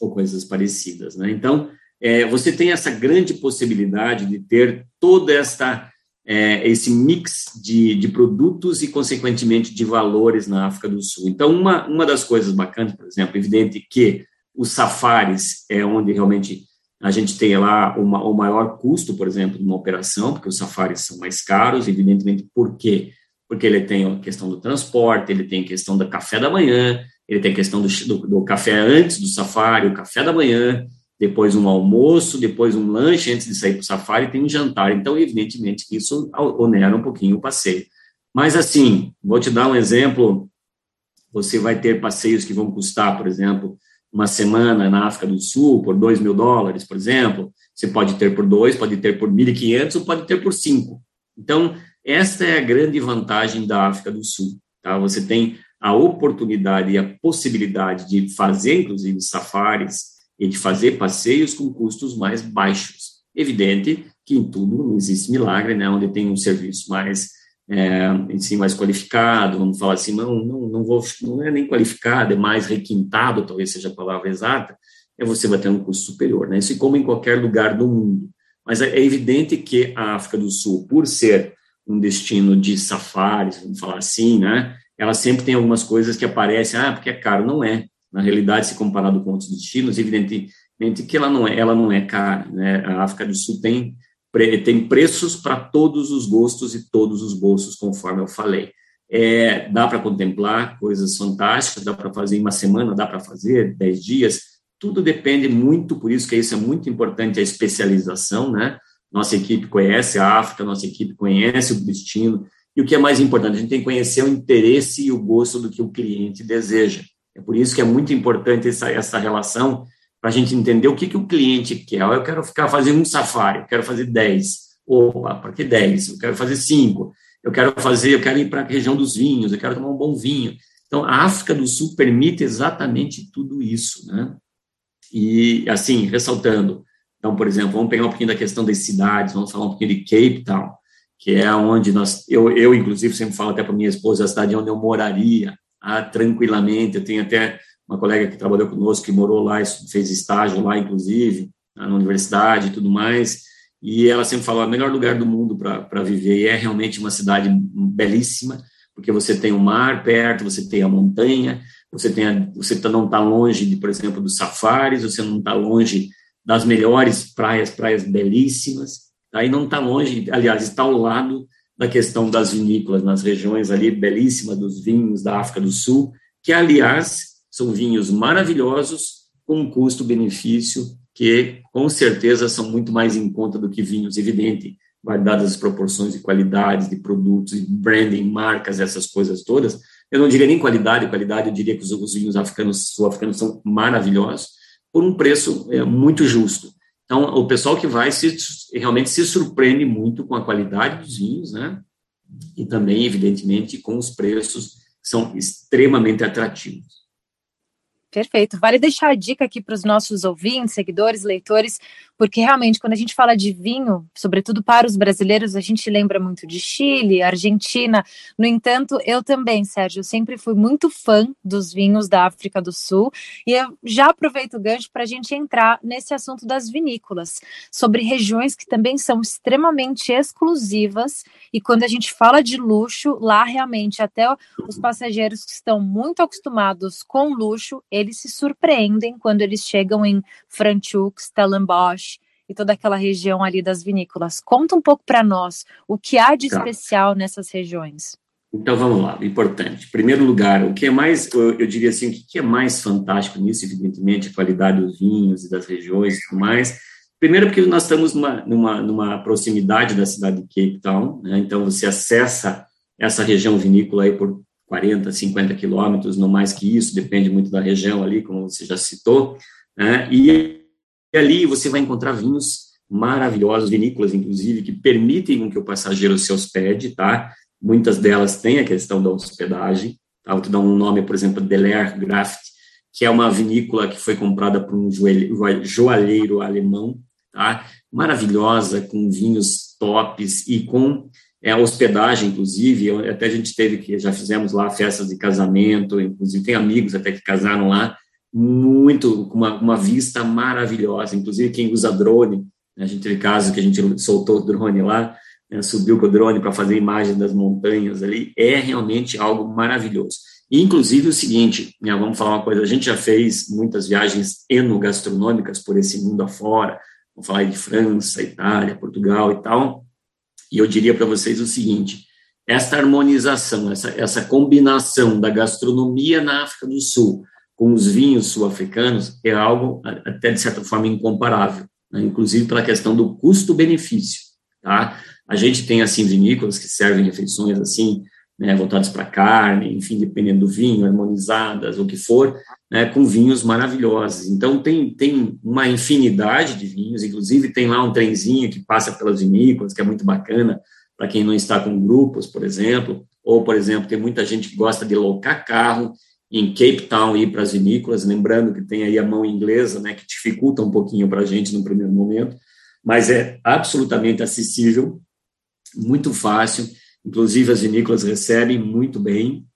ou coisas parecidas. Né? Então, é, você tem essa grande possibilidade de ter toda esta é, esse mix de, de produtos e, consequentemente, de valores na África do Sul. Então, uma, uma das coisas bacanas, por exemplo, evidente que os safaris é onde realmente a gente tem lá uma, o maior custo, por exemplo, de uma operação, porque os safaris são mais caros, evidentemente, por quê? Porque ele tem a questão do transporte, ele tem a questão do café da manhã, ele tem a questão do, do, do café antes do safari, o café da manhã, depois um almoço, depois um lanche antes de sair para o safari, tem um jantar. Então, evidentemente isso onera um pouquinho o passeio. Mas, assim, vou te dar um exemplo. Você vai ter passeios que vão custar, por exemplo, uma semana na África do Sul por 2 mil dólares, por exemplo. Você pode ter por dois, pode ter por 1.500 ou pode ter por cinco. Então, esta é a grande vantagem da África do Sul. Tá? Você tem a oportunidade e a possibilidade de fazer, inclusive, safaris e de fazer passeios com custos mais baixos. Evidente que em tudo não existe milagre, né? Onde tem um serviço mais é, si mais qualificado, vamos falar assim, não, não, não vou, não é nem qualificado, é mais requintado, talvez seja a palavra exata, é você vai ter um custo superior, né? Isso é como em qualquer lugar do mundo. Mas é evidente que a África do Sul, por ser um destino de safaris, vamos falar assim, né? Ela sempre tem algumas coisas que aparecem, ah, porque é caro, não é. Na realidade, se comparado com outros destinos, evidentemente que ela não é, ela não é cara, né? A África do Sul tem tem preços para todos os gostos e todos os bolsos, conforme eu falei. É, dá para contemplar coisas fantásticas, dá para fazer em uma semana, dá para fazer dez dias, tudo depende muito, por isso que isso é muito importante, a especialização, né? Nossa equipe conhece a África, nossa equipe conhece o destino, e o que é mais importante, a gente tem que conhecer o interesse e o gosto do que o cliente deseja. É por isso que é muito importante essa, essa relação, para a gente entender o que, que o cliente quer. Eu quero ficar fazendo um safari, eu quero fazer 10. Opa, para que 10? Eu quero fazer 5. Eu quero fazer, eu quero ir para a região dos vinhos, eu quero tomar um bom vinho. Então, a África do Sul permite exatamente tudo isso, né? E, assim, ressaltando, então, por exemplo, vamos pegar um pouquinho da questão das cidades, vamos falar um pouquinho de Cape Town, que é onde nós, eu, eu inclusive, sempre falo até para minha esposa, a cidade onde eu moraria, ah, tranquilamente, eu tenho até uma colega que trabalhou conosco, que morou lá, fez estágio lá, inclusive, na universidade e tudo mais, e ela sempre falou, é o melhor lugar do mundo para viver, e é realmente uma cidade belíssima, porque você tem o mar perto, você tem a montanha, você, tem a, você tá, não está longe, de, por exemplo, dos safaris, você não está longe das melhores praias, praias belíssimas, aí não está longe, aliás, está ao lado da questão das vinícolas, nas regiões ali belíssimas dos vinhos da África do Sul, que, aliás, são vinhos maravilhosos, com um custo-benefício que, com certeza, são muito mais em conta do que vinhos, evidente, guardadas as proporções de qualidades de produtos, branding, marcas, essas coisas todas. Eu não diria nem qualidade, qualidade, eu diria que os vinhos africanos, sul-africanos são maravilhosos, por um preço é, muito justo. Então, o pessoal que vai se, realmente se surpreende muito com a qualidade dos vinhos, né? E também, evidentemente, com os preços que são extremamente atrativos. Perfeito. Vale deixar a dica aqui para os nossos ouvintes, seguidores, leitores, porque realmente quando a gente fala de vinho, sobretudo para os brasileiros, a gente lembra muito de Chile, Argentina. No entanto, eu também, Sérgio, sempre fui muito fã dos vinhos da África do Sul e eu já aproveito o gancho para a gente entrar nesse assunto das vinícolas, sobre regiões que também são extremamente exclusivas e quando a gente fala de luxo, lá realmente até os passageiros que estão muito acostumados com luxo, eles se surpreendem quando eles chegam em Franschhoek, Stellenbosch e toda aquela região ali das vinícolas. Conta um pouco para nós o que há de tá. especial nessas regiões. Então vamos lá, importante. Em primeiro lugar, o que é mais, eu, eu diria assim, o que é mais fantástico nisso, evidentemente, a qualidade dos vinhos e das regiões e tudo mais. Primeiro, porque nós estamos numa, numa, numa proximidade da cidade de Cape Town, né? então você acessa essa região vinícola aí por 40, 50 quilômetros, não mais que isso, depende muito da região ali, como você já citou, né? e, e ali você vai encontrar vinhos maravilhosos, vinícolas, inclusive, que permitem que o passageiro se hospede, tá? Muitas delas têm a questão da hospedagem, tá? Vou te dar um nome, por exemplo, Delair Graft, que é uma vinícola que foi comprada por um joalheiro alemão, tá? Maravilhosa, com vinhos tops e com é, hospedagem, inclusive, até a gente teve que, já fizemos lá festas de casamento, inclusive tem amigos até que casaram lá, muito, com uma, uma vista maravilhosa, inclusive quem usa drone, né, a gente teve caso que a gente soltou o drone lá, né, subiu com o drone para fazer imagens das montanhas ali, é realmente algo maravilhoso. E, inclusive, o seguinte, né, vamos falar uma coisa, a gente já fez muitas viagens enogastronômicas por esse mundo afora, vamos falar de França, Itália, Portugal e tal, e eu diria para vocês o seguinte: esta harmonização, essa, essa combinação da gastronomia na África do Sul com os vinhos sul-africanos é algo, até de certa forma, incomparável, né? inclusive pela questão do custo-benefício. Tá? A gente tem, assim, vinícolas que servem refeições, assim, né, voltadas para carne, enfim, dependendo do vinho, harmonizadas, o que for, né, com vinhos maravilhosos. Então, tem, tem uma infinidade de vinhos, inclusive tem lá um trenzinho que passa pelas vinícolas, que é muito bacana, para quem não está com grupos, por exemplo, ou, por exemplo, tem muita gente que gosta de locar carro em Cape Town e ir para as vinícolas, lembrando que tem aí a mão inglesa, né, que dificulta um pouquinho para a gente no primeiro momento, mas é absolutamente acessível, muito fácil, inclusive as vinícolas recebem muito bem,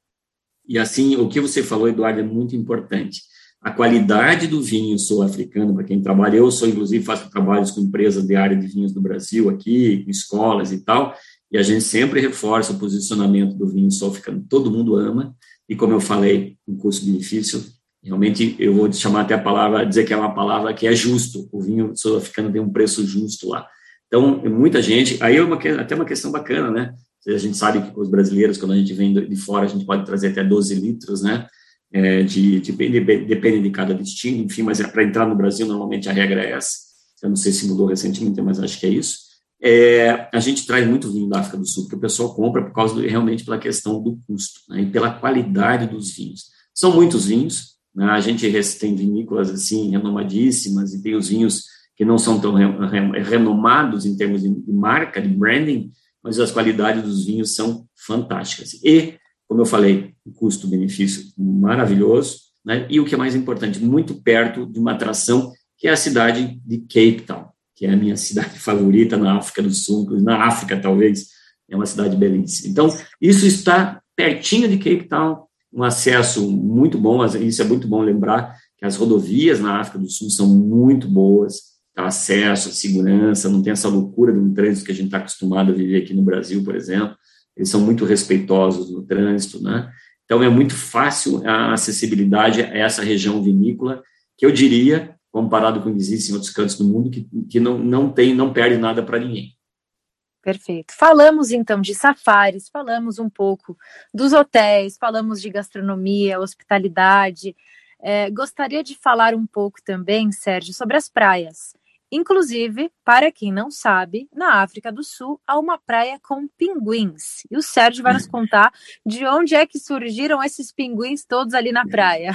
e assim, o que você falou, Eduardo, é muito importante. A qualidade do vinho sul-africano, para quem trabalha, eu sou, inclusive, faço trabalhos com empresas de área de vinhos do Brasil aqui, com escolas e tal, e a gente sempre reforça o posicionamento do vinho sul-africano. Todo mundo ama, e como eu falei, um custo-benefício, realmente eu vou chamar até a palavra, dizer que é uma palavra que é justo. O vinho sul-africano tem um preço justo lá. Então, muita gente, aí é uma, até uma questão bacana, né? A gente sabe que os brasileiros, quando a gente vem de fora, a gente pode trazer até 12 litros, né? É, de, de, depende de cada destino, enfim, mas é, para entrar no Brasil, normalmente a regra é essa. Eu não sei se mudou recentemente, mas acho que é isso. É, a gente traz muito vinho da África do Sul, porque o pessoal compra por causa do, realmente pela questão do custo né, e pela qualidade dos vinhos. São muitos vinhos, né, a gente tem vinícolas assim renomadíssimas e tem os vinhos que não são tão renomados em termos de marca, de branding, mas as qualidades dos vinhos são fantásticas. E, como eu falei, o custo-benefício maravilhoso, né? e o que é mais importante, muito perto de uma atração que é a cidade de Cape Town, que é a minha cidade favorita na África do Sul, na África talvez, é uma cidade belíssima. Então, isso está pertinho de Cape Town, um acesso muito bom, isso é muito bom lembrar que as rodovias na África do Sul são muito boas, acesso, segurança, não tem essa loucura um trânsito que a gente está acostumado a viver aqui no Brasil, por exemplo. Eles são muito respeitosos no trânsito, né? Então é muito fácil a acessibilidade a essa região vinícola, que eu diria, comparado com o que existe em outros cantos do mundo, que, que não, não tem, não perde nada para ninguém. Perfeito. Falamos então de safaris, falamos um pouco dos hotéis, falamos de gastronomia, hospitalidade. É, gostaria de falar um pouco também, Sérgio, sobre as praias. Inclusive, para quem não sabe, na África do Sul há uma praia com pinguins. E o Sérgio vai nos contar de onde é que surgiram esses pinguins todos ali na praia.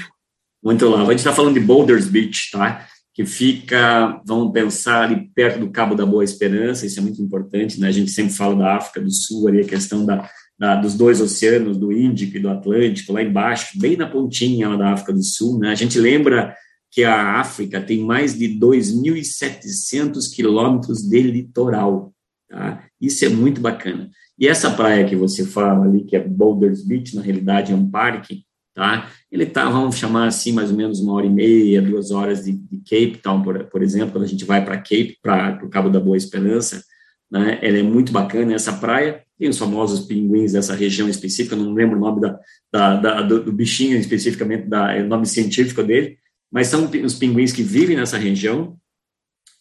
Muito lá. A gente está falando de Boulders Beach, tá? Que fica, vamos pensar, ali perto do Cabo da Boa Esperança, isso é muito importante, né? A gente sempre fala da África do Sul, ali a questão da, da, dos dois oceanos, do Índico e do Atlântico, lá embaixo, bem na pontinha lá da África do Sul, né? A gente lembra que a África tem mais de 2.700 quilômetros de litoral. Tá? Isso é muito bacana. E essa praia que você fala ali, que é Boulders Beach, na realidade é um parque, tá? Ele está, vamos chamar assim, mais ou menos uma hora e meia, duas horas de, de Cape Town, por, por, exemplo, quando a gente vai para Cape, para o Cabo da Boa Esperança, né? Ela é muito bacana, essa praia, tem os famosos pinguins dessa região específica, não lembro o nome da, da, da do, do, bichinho especificamente, da, é o nome científico dele, mas são os pinguins que vivem nessa região,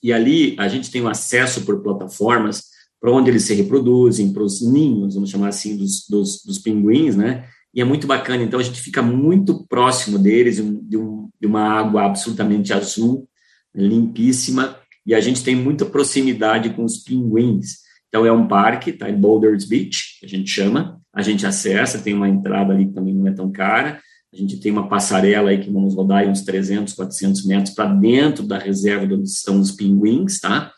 e ali a gente tem o acesso por plataformas para onde eles se reproduzem, para os ninhos, vamos chamar assim, dos, dos, dos, pinguins, né? E é muito bacana, então a gente fica muito próximo deles, de, um, de uma água absolutamente azul, limpíssima, e a gente tem muita proximidade com os pinguins. Então é um parque, tá? Em Boulders Beach, a gente chama, a gente acessa, tem uma entrada ali que também não é tão cara, a gente tem uma passarela aí que vamos rodar uns 300, 400 metros para dentro da reserva onde estão os pinguins, tá?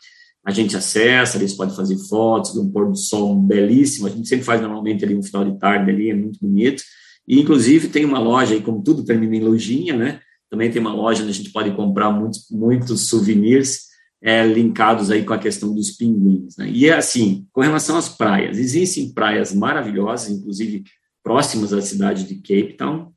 A gente acessa, eles podem fazer fotos de um pôr do sol belíssimo. A gente sempre faz normalmente ali um final de tarde ali, é muito bonito. E inclusive tem uma loja aí, como tudo termina em lojinha, né? Também tem uma loja onde a gente pode comprar muitos, muitos souvenirs é, linkados aí com a questão dos pinguins. Né? E é assim, com relação às praias, existem praias maravilhosas, inclusive próximas à cidade de Cape Town,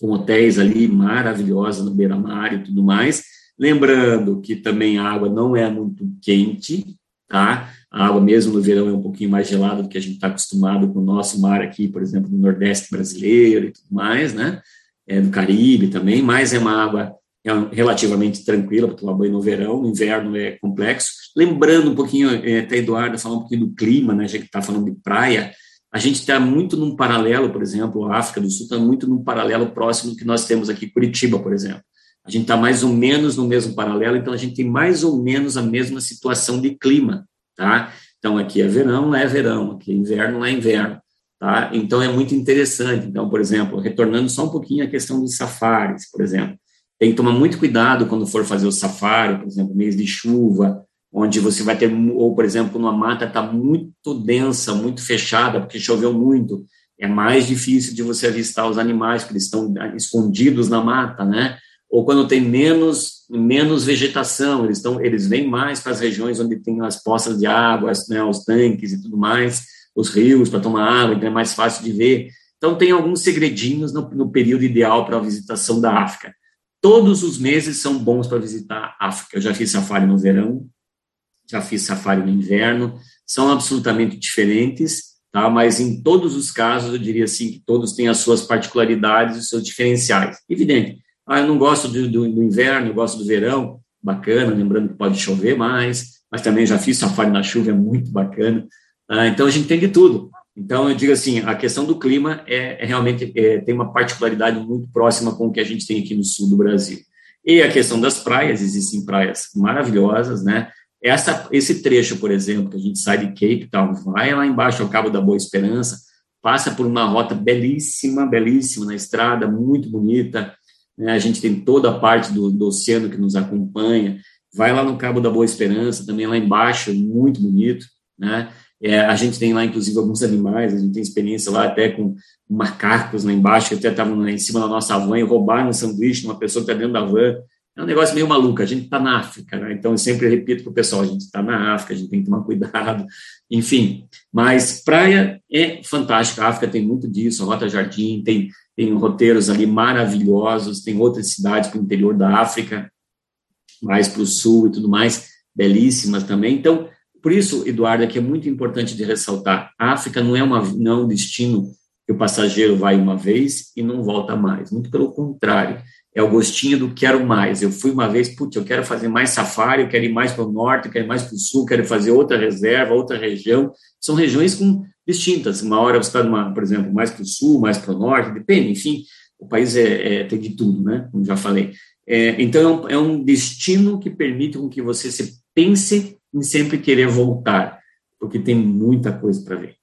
com hotéis ali maravilhosos no beira-mar e tudo mais. Lembrando que também a água não é muito quente, tá? A água mesmo no verão é um pouquinho mais gelada do que a gente está acostumado com o nosso mar aqui, por exemplo, no Nordeste brasileiro e tudo mais, né? É, do Caribe também, mas é uma água é relativamente tranquila para tomar banho no verão, no inverno é complexo. Lembrando um pouquinho, é, até Eduardo falou um pouquinho do clima, né? Já que está falando de praia, a gente está muito num paralelo, por exemplo, a África do Sul está muito num paralelo próximo que nós temos aqui, Curitiba, por exemplo. A gente está mais ou menos no mesmo paralelo, então a gente tem mais ou menos a mesma situação de clima, tá? Então aqui é verão, lá é verão, aqui é inverno, lá é inverno, tá? Então é muito interessante. Então, por exemplo, retornando só um pouquinho à questão dos safaris, por exemplo, tem que tomar muito cuidado quando for fazer o safari, por exemplo, mês de chuva, onde você vai ter, ou por exemplo, numa mata está muito densa, muito fechada, porque choveu muito, é mais difícil de você avistar os animais, porque eles estão escondidos na mata, né? Ou quando tem menos, menos vegetação, eles, estão, eles vêm mais para as regiões onde tem as poças de água, né, os tanques e tudo mais, os rios para tomar água, então é mais fácil de ver. Então, tem alguns segredinhos no, no período ideal para a visitação da África. Todos os meses são bons para visitar a África. Eu já fiz safari no verão, já fiz safari no inverno, são absolutamente diferentes, tá? mas em todos os casos eu diria assim que todos têm as suas particularidades, os seus diferenciais. Evidente, ah, eu não gosto do, do, do inverno, eu gosto do verão, bacana, lembrando que pode chover mais, mas também já fiz safari na chuva, é muito bacana. Ah, então, a gente tem de tudo. Então, eu digo assim, a questão do clima é, é realmente é, tem uma particularidade muito próxima com o que a gente tem aqui no sul do Brasil. E a questão das praias, existem praias maravilhosas, né? Essa, esse trecho, por exemplo, que a gente sai de Cape Town, vai lá embaixo ao Cabo da Boa Esperança, passa por uma rota belíssima, belíssima na estrada, muito bonita. Né? A gente tem toda a parte do, do oceano que nos acompanha. Vai lá no Cabo da Boa Esperança, também lá embaixo, muito bonito, né? É, a gente tem lá, inclusive, alguns animais, a gente tem experiência lá até com macacos lá embaixo, que até estavam em cima da nossa van e roubaram um sanduíche de uma pessoa que está dentro da van. É um negócio meio maluco, a gente está na África, né? então eu sempre repito para o pessoal, a gente está na África, a gente tem que tomar cuidado, enfim. Mas praia é fantástica, a África tem muito disso, a Rota Jardim, tem, tem roteiros ali maravilhosos, tem outras cidades para o interior da África, mais para o sul e tudo mais, belíssimas também. Então, por isso, Eduardo, é que é muito importante de ressaltar, a África não é, uma, não é um destino que o passageiro vai uma vez e não volta mais, muito pelo contrário, é o gostinho do quero mais, eu fui uma vez, putz, eu quero fazer mais safari, eu quero ir mais para o norte, eu quero ir mais para o sul, quero fazer outra reserva, outra região, são regiões com distintas, uma hora você está, numa, por exemplo, mais para o sul, mais para o norte, depende, enfim, o país é, é, tem de tudo, né, como já falei. É, então, é um destino que permite com que você se pense em sempre querer voltar, porque tem muita coisa para ver.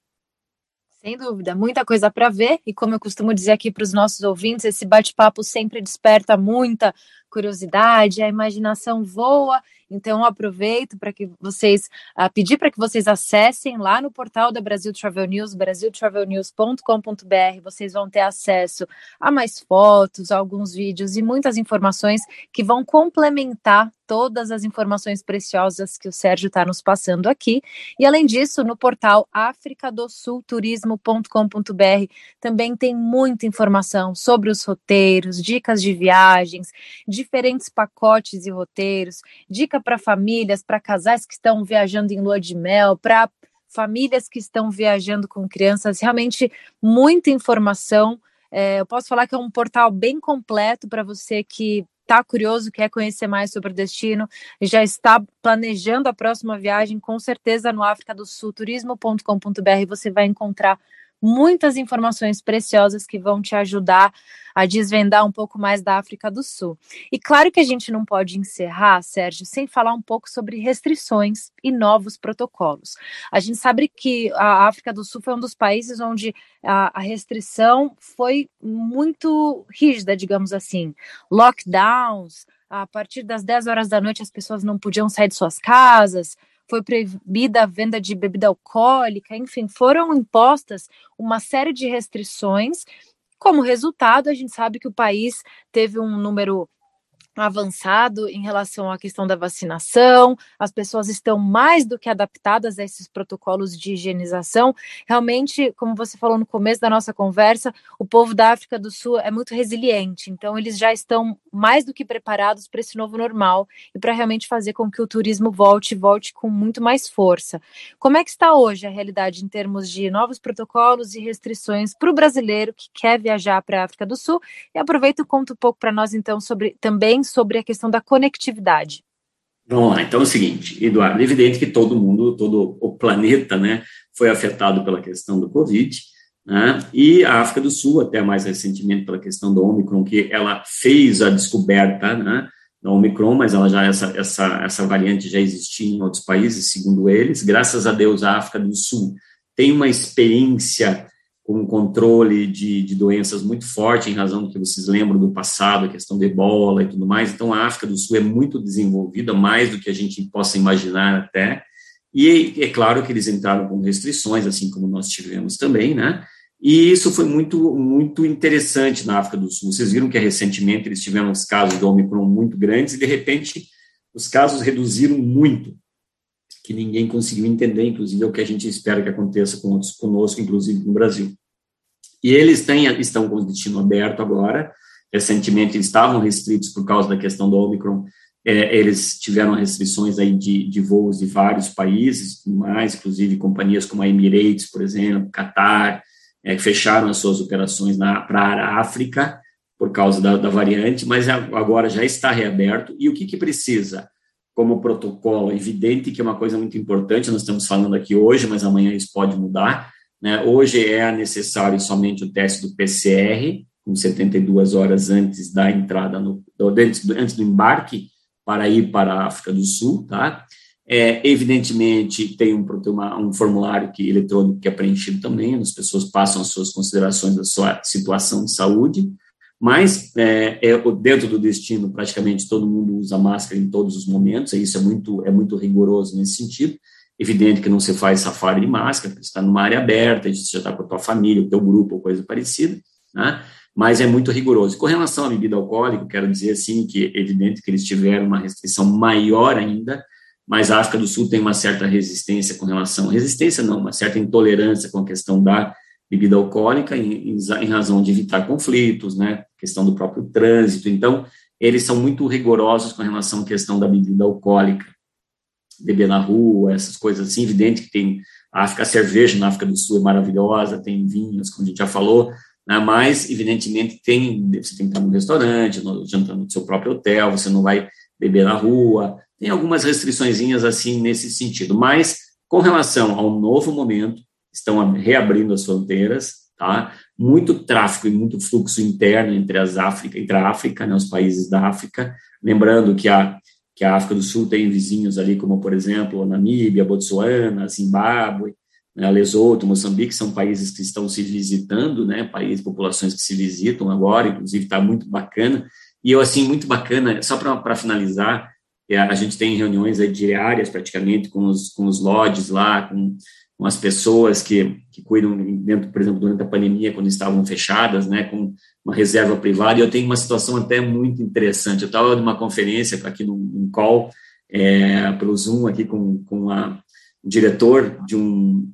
Sem dúvida, muita coisa para ver, e como eu costumo dizer aqui para os nossos ouvintes, esse bate-papo sempre desperta muita curiosidade, a imaginação voa então, aproveito para que vocês uh, pedir para que vocês acessem lá no portal da Brasil Travel News, brasiltravelnews.com.br. Vocês vão ter acesso a mais fotos, a alguns vídeos e muitas informações que vão complementar todas as informações preciosas que o Sérgio está nos passando aqui. E além disso, no portal africadosulturismo.com.br também tem muita informação sobre os roteiros, dicas de viagens, diferentes pacotes e roteiros, dica para famílias, para casais que estão viajando em lua de mel, para famílias que estão viajando com crianças, realmente muita informação. É, eu posso falar que é um portal bem completo para você que está curioso, quer conhecer mais sobre o destino, já está planejando a próxima viagem, com certeza no África do Sul, você vai encontrar muitas informações preciosas que vão te ajudar a desvendar um pouco mais da África do Sul. E claro que a gente não pode encerrar, Sérgio, sem falar um pouco sobre restrições e novos protocolos. A gente sabe que a África do Sul foi um dos países onde a, a restrição foi muito rígida, digamos assim. Lockdowns, a partir das 10 horas da noite as pessoas não podiam sair de suas casas, foi proibida a venda de bebida alcoólica, enfim, foram impostas uma série de restrições. Como resultado, a gente sabe que o país teve um número avançado em relação à questão da vacinação, as pessoas estão mais do que adaptadas a esses protocolos de higienização. Realmente, como você falou no começo da nossa conversa, o povo da África do Sul é muito resiliente, então eles já estão mais do que preparados para esse novo normal e para realmente fazer com que o turismo volte, volte com muito mais força. Como é que está hoje a realidade em termos de novos protocolos e restrições para o brasileiro que quer viajar para a África do Sul? E aproveita e conta um pouco para nós então sobre também sobre a questão da conectividade. Lá, então é o seguinte, Eduardo, é evidente que todo mundo, todo o planeta, né, foi afetado pela questão do Covid, né, e a África do Sul, até mais recentemente pela questão do Omicron, que ela fez a descoberta, né, da Omicron, mas ela já, essa, essa, essa variante já existia em outros países, segundo eles, graças a Deus a África do Sul tem uma experiência com um controle de, de doenças muito forte, em razão do que vocês lembram do passado, a questão da ebola e tudo mais. Então, a África do Sul é muito desenvolvida, mais do que a gente possa imaginar até. E é claro que eles entraram com restrições, assim como nós tivemos também, né? E isso foi muito, muito interessante na África do Sul. Vocês viram que recentemente eles tiveram os casos do Omicron muito grandes e, de repente, os casos reduziram muito, que ninguém conseguiu entender, inclusive é o que a gente espera que aconteça com outros, conosco, inclusive no Brasil. E eles têm, estão com o destino aberto agora, recentemente eles estavam restritos por causa da questão do Omicron, é, eles tiveram restrições aí de, de voos de vários países, mais, inclusive companhias como a Emirates, por exemplo, Qatar, é, fecharam as suas operações para a África por causa da, da variante, mas agora já está reaberto. E o que, que precisa? Como protocolo, evidente que é uma coisa muito importante, nós estamos falando aqui hoje, mas amanhã isso pode mudar, né? Hoje é necessário somente o teste do PCR, com 72 horas antes da entrada, no, antes, antes do embarque, para ir para a África do Sul, tá? É, evidentemente, tem um, uma, um formulário que, eletrônico que é preenchido também, as pessoas passam as suas considerações da sua situação de saúde, mas é, é, dentro do destino, praticamente todo mundo usa máscara em todos os momentos, e isso é muito, é muito rigoroso nesse sentido. Evidente que não se faz safari de máscara, porque está numa área aberta, você já está com a tua família, o teu grupo, ou coisa parecida, né? mas é muito rigoroso. Com relação à bebida alcoólica, quero dizer assim que é evidente que eles tiveram uma restrição maior ainda, mas a África do Sul tem uma certa resistência com relação, resistência não, uma certa intolerância com a questão da bebida alcoólica em, em, razão de evitar conflitos, né, questão do próprio trânsito, então eles são muito rigorosos com relação à questão da bebida alcoólica, beber na rua, essas coisas assim, evidente que tem a África, a cerveja na África do Sul é maravilhosa, tem vinhos, como a gente já falou, né, mas, evidentemente, tem, você tem que estar no restaurante, no, jantando no seu próprio hotel, você não vai beber na rua, tem algumas restrições assim nesse sentido, mas com relação ao novo momento, estão reabrindo as fronteiras, tá? Muito tráfego e muito fluxo interno entre as África, entre a África, né, os países da África, lembrando que a que a África do Sul tem vizinhos ali como por exemplo a Namíbia, Botsuana, Zimbábue, né, Lesoto, Moçambique são países que estão se visitando, né, países, populações que se visitam agora, inclusive está muito bacana. E eu, assim, muito bacana, só para finalizar, é, a gente tem reuniões aí diárias praticamente com os, com os lodges lá, com, com as pessoas que, que cuidam dentro, por exemplo, durante a pandemia, quando estavam fechadas, né, com uma reserva privada, e eu tenho uma situação até muito interessante. Eu estava numa conferência aqui num, num call, é, pelo Zoom, aqui com, com a, o diretor de um,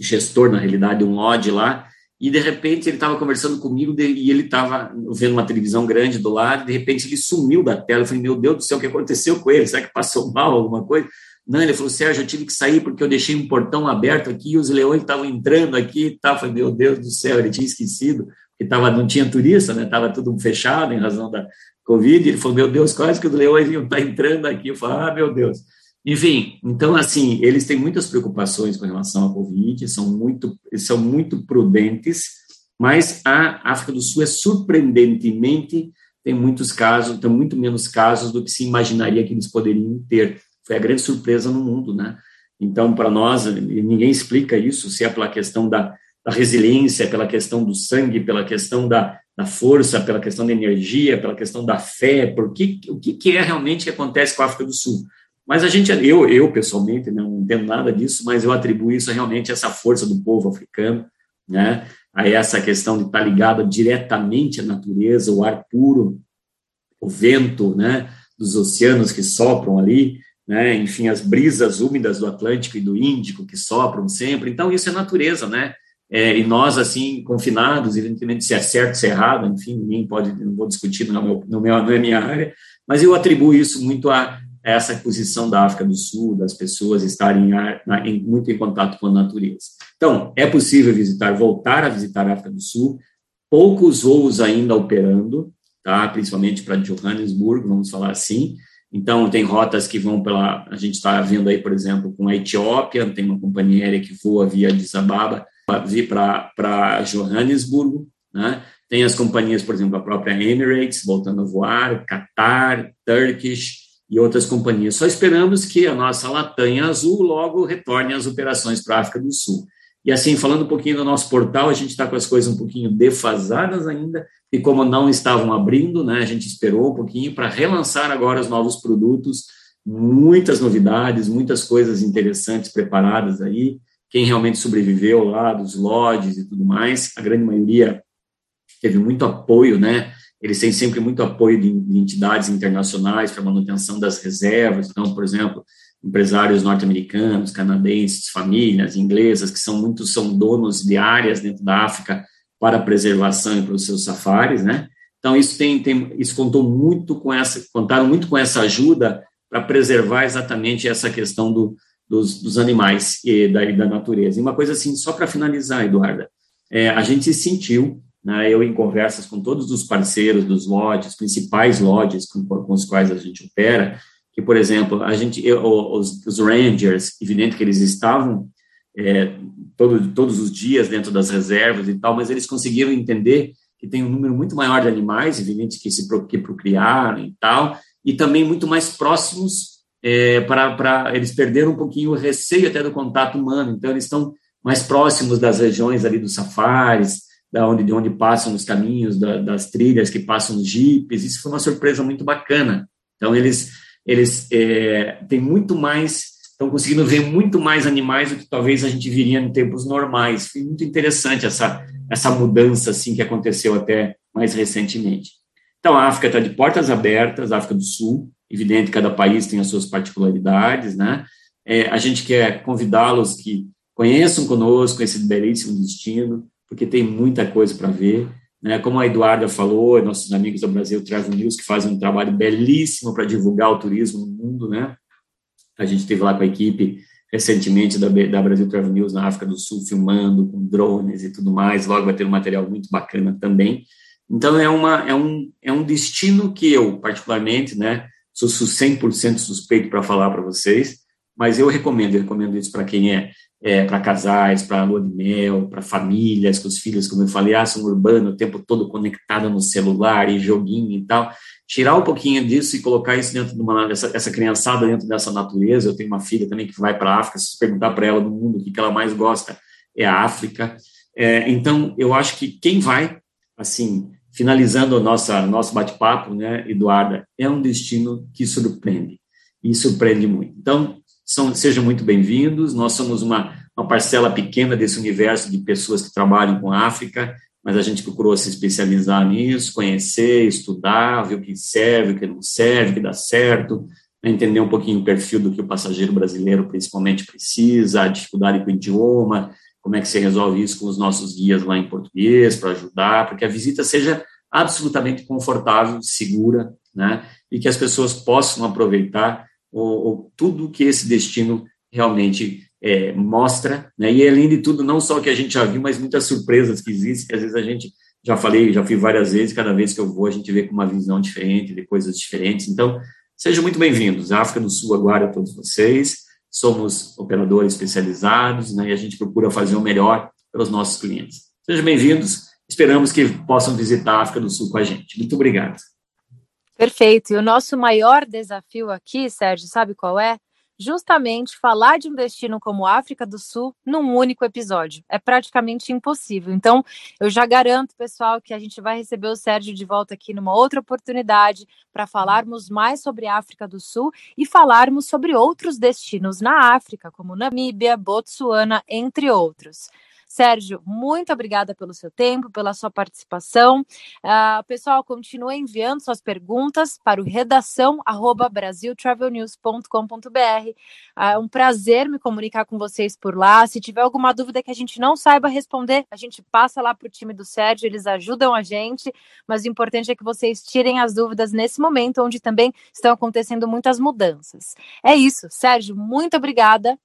gestor, na realidade, um lodge lá, e de repente ele estava conversando comigo e ele estava vendo uma televisão grande do lado, de repente ele sumiu da tela. Eu falei, meu Deus do céu, o que aconteceu com ele? Será que passou mal alguma coisa? Não, ele falou, Sérgio, eu tive que sair porque eu deixei um portão aberto aqui e os leões estavam entrando aqui e. Eu falei, meu Deus do céu, ele tinha esquecido, porque tava, não tinha turista, né? Estava tudo fechado em razão da Covid. Ele falou, meu Deus, quase que os leões iam estar entrando aqui. Eu falei, ah, meu Deus. Enfim, então, assim, eles têm muitas preocupações com relação à Covid, são muito, são muito prudentes, mas a África do Sul é surpreendentemente, tem muitos casos, tem muito menos casos do que se imaginaria que eles poderiam ter. Foi a grande surpresa no mundo, né? Então, para nós, ninguém explica isso, se é pela questão da, da resiliência, pela questão do sangue, pela questão da, da força, pela questão da energia, pela questão da fé, porque o que, que é realmente que acontece com a África do Sul? Mas a gente, eu, eu pessoalmente, não entendo nada disso, mas eu atribuo isso realmente a essa força do povo africano, né? A essa questão de estar ligada diretamente à natureza, o ar puro, o vento, né? Dos oceanos que sopram ali, né? Enfim, as brisas úmidas do Atlântico e do Índico que sopram sempre. Então, isso é natureza, né? É, e nós, assim, confinados, evidentemente, se é certo, se é errado, enfim, ninguém pode, não vou discutir, não é, meu, é minha área, mas eu atribuo isso muito a essa posição da África do Sul, das pessoas estarem em, muito em contato com a natureza. Então, é possível visitar, voltar a visitar a África do Sul, poucos voos ainda operando, tá? principalmente para Johannesburg, vamos falar assim. Então, tem rotas que vão pela. A gente está vendo aí, por exemplo, com a Etiópia, tem uma companhia aérea que voa via Addis Ababa, vir para Johannesburg, né? Tem as companhias, por exemplo, a própria Emirates, voltando a voar, Qatar, Turkish, e outras companhias. Só esperamos que a nossa Latanha Azul logo retorne às operações para a África do Sul. E assim, falando um pouquinho do nosso portal, a gente está com as coisas um pouquinho defasadas ainda, e como não estavam abrindo, né, a gente esperou um pouquinho para relançar agora os novos produtos, muitas novidades, muitas coisas interessantes preparadas aí. Quem realmente sobreviveu lá, dos lodges e tudo mais, a grande maioria teve muito apoio, né? eles têm sempre muito apoio de, entidades internacionais para manutenção das reservas. Então, por exemplo, empresários norte-americanos, canadenses, famílias inglesas que são muitos são donos de áreas dentro da África para preservação e para os seus safaris, né? Então isso tem, tem isso contou muito com essa contaram muito com essa ajuda para preservar exatamente essa questão do, dos, dos, animais e da, e da natureza. E uma coisa assim, só para finalizar, Eduarda, é, a gente sentiu né, eu, em conversas com todos os parceiros dos lodges, principais lodges com, com os quais a gente opera, que, por exemplo, a gente, eu, os, os, Rangers, evidente que eles estavam é, todo, todos os dias dentro das reservas e tal, mas eles conseguiram entender que tem um número muito maior de animais, evidente que se que procriaram e tal, e também muito mais próximos é, para eles perderam um pouquinho o receio até do contato humano, então eles estão mais próximos das regiões ali dos safaris, da onde, de onde passam os caminhos, da, das trilhas que passam os jipes, isso foi uma surpresa muito bacana. Então, eles, eles é, têm muito mais, estão conseguindo ver muito mais animais do que talvez a gente viria em tempos normais. Foi muito interessante essa, essa mudança, assim, que aconteceu até mais recentemente. Então, a África está de portas abertas, a África do Sul, evidente, cada país tem as suas particularidades, né? É, a gente quer convidá-los que conheçam conosco esse belíssimo destino, porque tem muita coisa para ver. Né? Como a Eduarda falou, nossos amigos do Brasil Travel News, que fazem um trabalho belíssimo para divulgar o turismo no mundo. Né? A gente esteve lá com a equipe recentemente da, da Brasil Travel News na África do Sul, filmando com drones e tudo mais. Logo vai ter um material muito bacana também. Então, é, uma, é, um, é um destino que eu, particularmente, né, sou 100% suspeito para falar para vocês, mas eu recomendo, eu recomendo isso para quem é é, para casais, para lua de mel, para famílias, com os filhos, como eu falei, ah, são urbanos, o tempo todo conectado no celular e joguinho e tal. Tirar um pouquinho disso e colocar isso dentro de uma, essa, essa criançada dentro dessa natureza. Eu tenho uma filha também que vai para a África, se perguntar para ela no mundo o que, que ela mais gosta, é a África. É, então, eu acho que quem vai, assim, finalizando o nossa, nosso bate-papo, né, Eduarda, é um destino que surpreende, e surpreende muito. Então, são, sejam muito bem-vindos. Nós somos uma, uma parcela pequena desse universo de pessoas que trabalham com África, mas a gente procurou se especializar nisso, conhecer, estudar, ver o que serve, o que não serve, o que dá certo, né, entender um pouquinho o perfil do que o passageiro brasileiro principalmente precisa, a dificuldade com o idioma, como é que se resolve isso com os nossos guias lá em português para ajudar, para que a visita seja absolutamente confortável, segura, né, e que as pessoas possam aproveitar ou tudo que esse destino realmente é, mostra, né? E além de tudo, não só o que a gente já viu, mas muitas surpresas que existem, que às vezes a gente já falei, já fui várias vezes, cada vez que eu vou a gente vê com uma visão diferente, de coisas diferentes. Então, sejam muito bem-vindos. A África do Sul aguarda todos vocês. Somos operadores especializados, né? E a gente procura fazer o melhor para os nossos clientes. Sejam bem-vindos. Esperamos que possam visitar a África do Sul com a gente. Muito obrigado. Perfeito. E o nosso maior desafio aqui, Sérgio, sabe qual é? Justamente falar de um destino como África do Sul num único episódio. É praticamente impossível. Então, eu já garanto, pessoal, que a gente vai receber o Sérgio de volta aqui numa outra oportunidade para falarmos mais sobre África do Sul e falarmos sobre outros destinos na África, como Namíbia, Botsuana, entre outros. Sérgio, muito obrigada pelo seu tempo, pela sua participação. Uh, pessoal, continue enviando suas perguntas para o redação brasiltravelnews.com.br. Uh, é um prazer me comunicar com vocês por lá. Se tiver alguma dúvida que a gente não saiba responder, a gente passa lá para o time do Sérgio, eles ajudam a gente, mas o importante é que vocês tirem as dúvidas nesse momento, onde também estão acontecendo muitas mudanças. É isso, Sérgio, muito obrigada.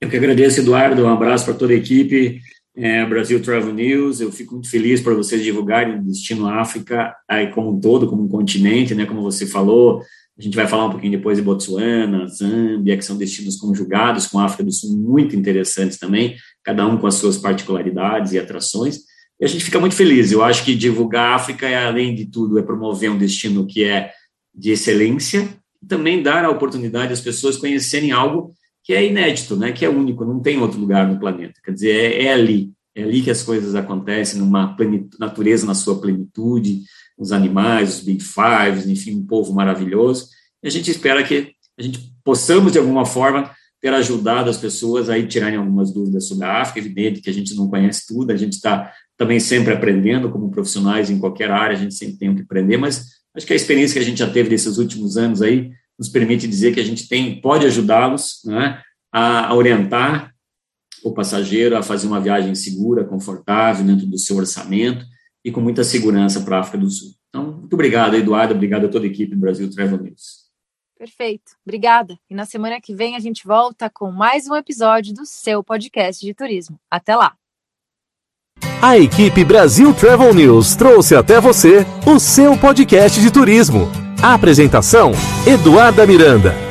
Eu que agradeço, Eduardo. Um abraço para toda a equipe é, Brasil Travel News. Eu fico muito feliz para vocês divulgarem o destino África aí como um todo, como um continente, né? Como você falou, a gente vai falar um pouquinho depois de Botsuana, Zâmbia, que são destinos conjugados com a África do Sul muito interessantes também, cada um com as suas particularidades e atrações. E a gente fica muito feliz. Eu acho que divulgar a África, é, além de tudo, é promover um destino que é de excelência e também dar a oportunidade às pessoas conhecerem algo que é inédito, né, que é único, não tem outro lugar no planeta. Quer dizer, é, é ali, é ali que as coisas acontecem, numa natureza na sua plenitude, os animais, os Big Fives, enfim, um povo maravilhoso. E a gente espera que a gente possamos, de alguma forma, ter ajudado as pessoas a tirarem algumas dúvidas sobre a África. Evidente que a gente não conhece tudo, a gente está também sempre aprendendo, como profissionais em qualquer área, a gente sempre tem que aprender, mas acho que a experiência que a gente já teve nesses últimos anos aí nos permite dizer que a gente tem, pode ajudá-los né, a, orientar o passageiro a fazer uma viagem segura, confortável, dentro do seu orçamento e com muita segurança para a África do Sul. Então, muito obrigado, Eduardo, obrigado a toda a equipe do Brasil Travel News. Perfeito, obrigada. E na semana que vem a gente volta com mais um episódio do seu podcast de turismo. Até lá! A equipe Brasil Travel News trouxe até você o seu podcast de turismo. Apresentação: Eduarda Miranda.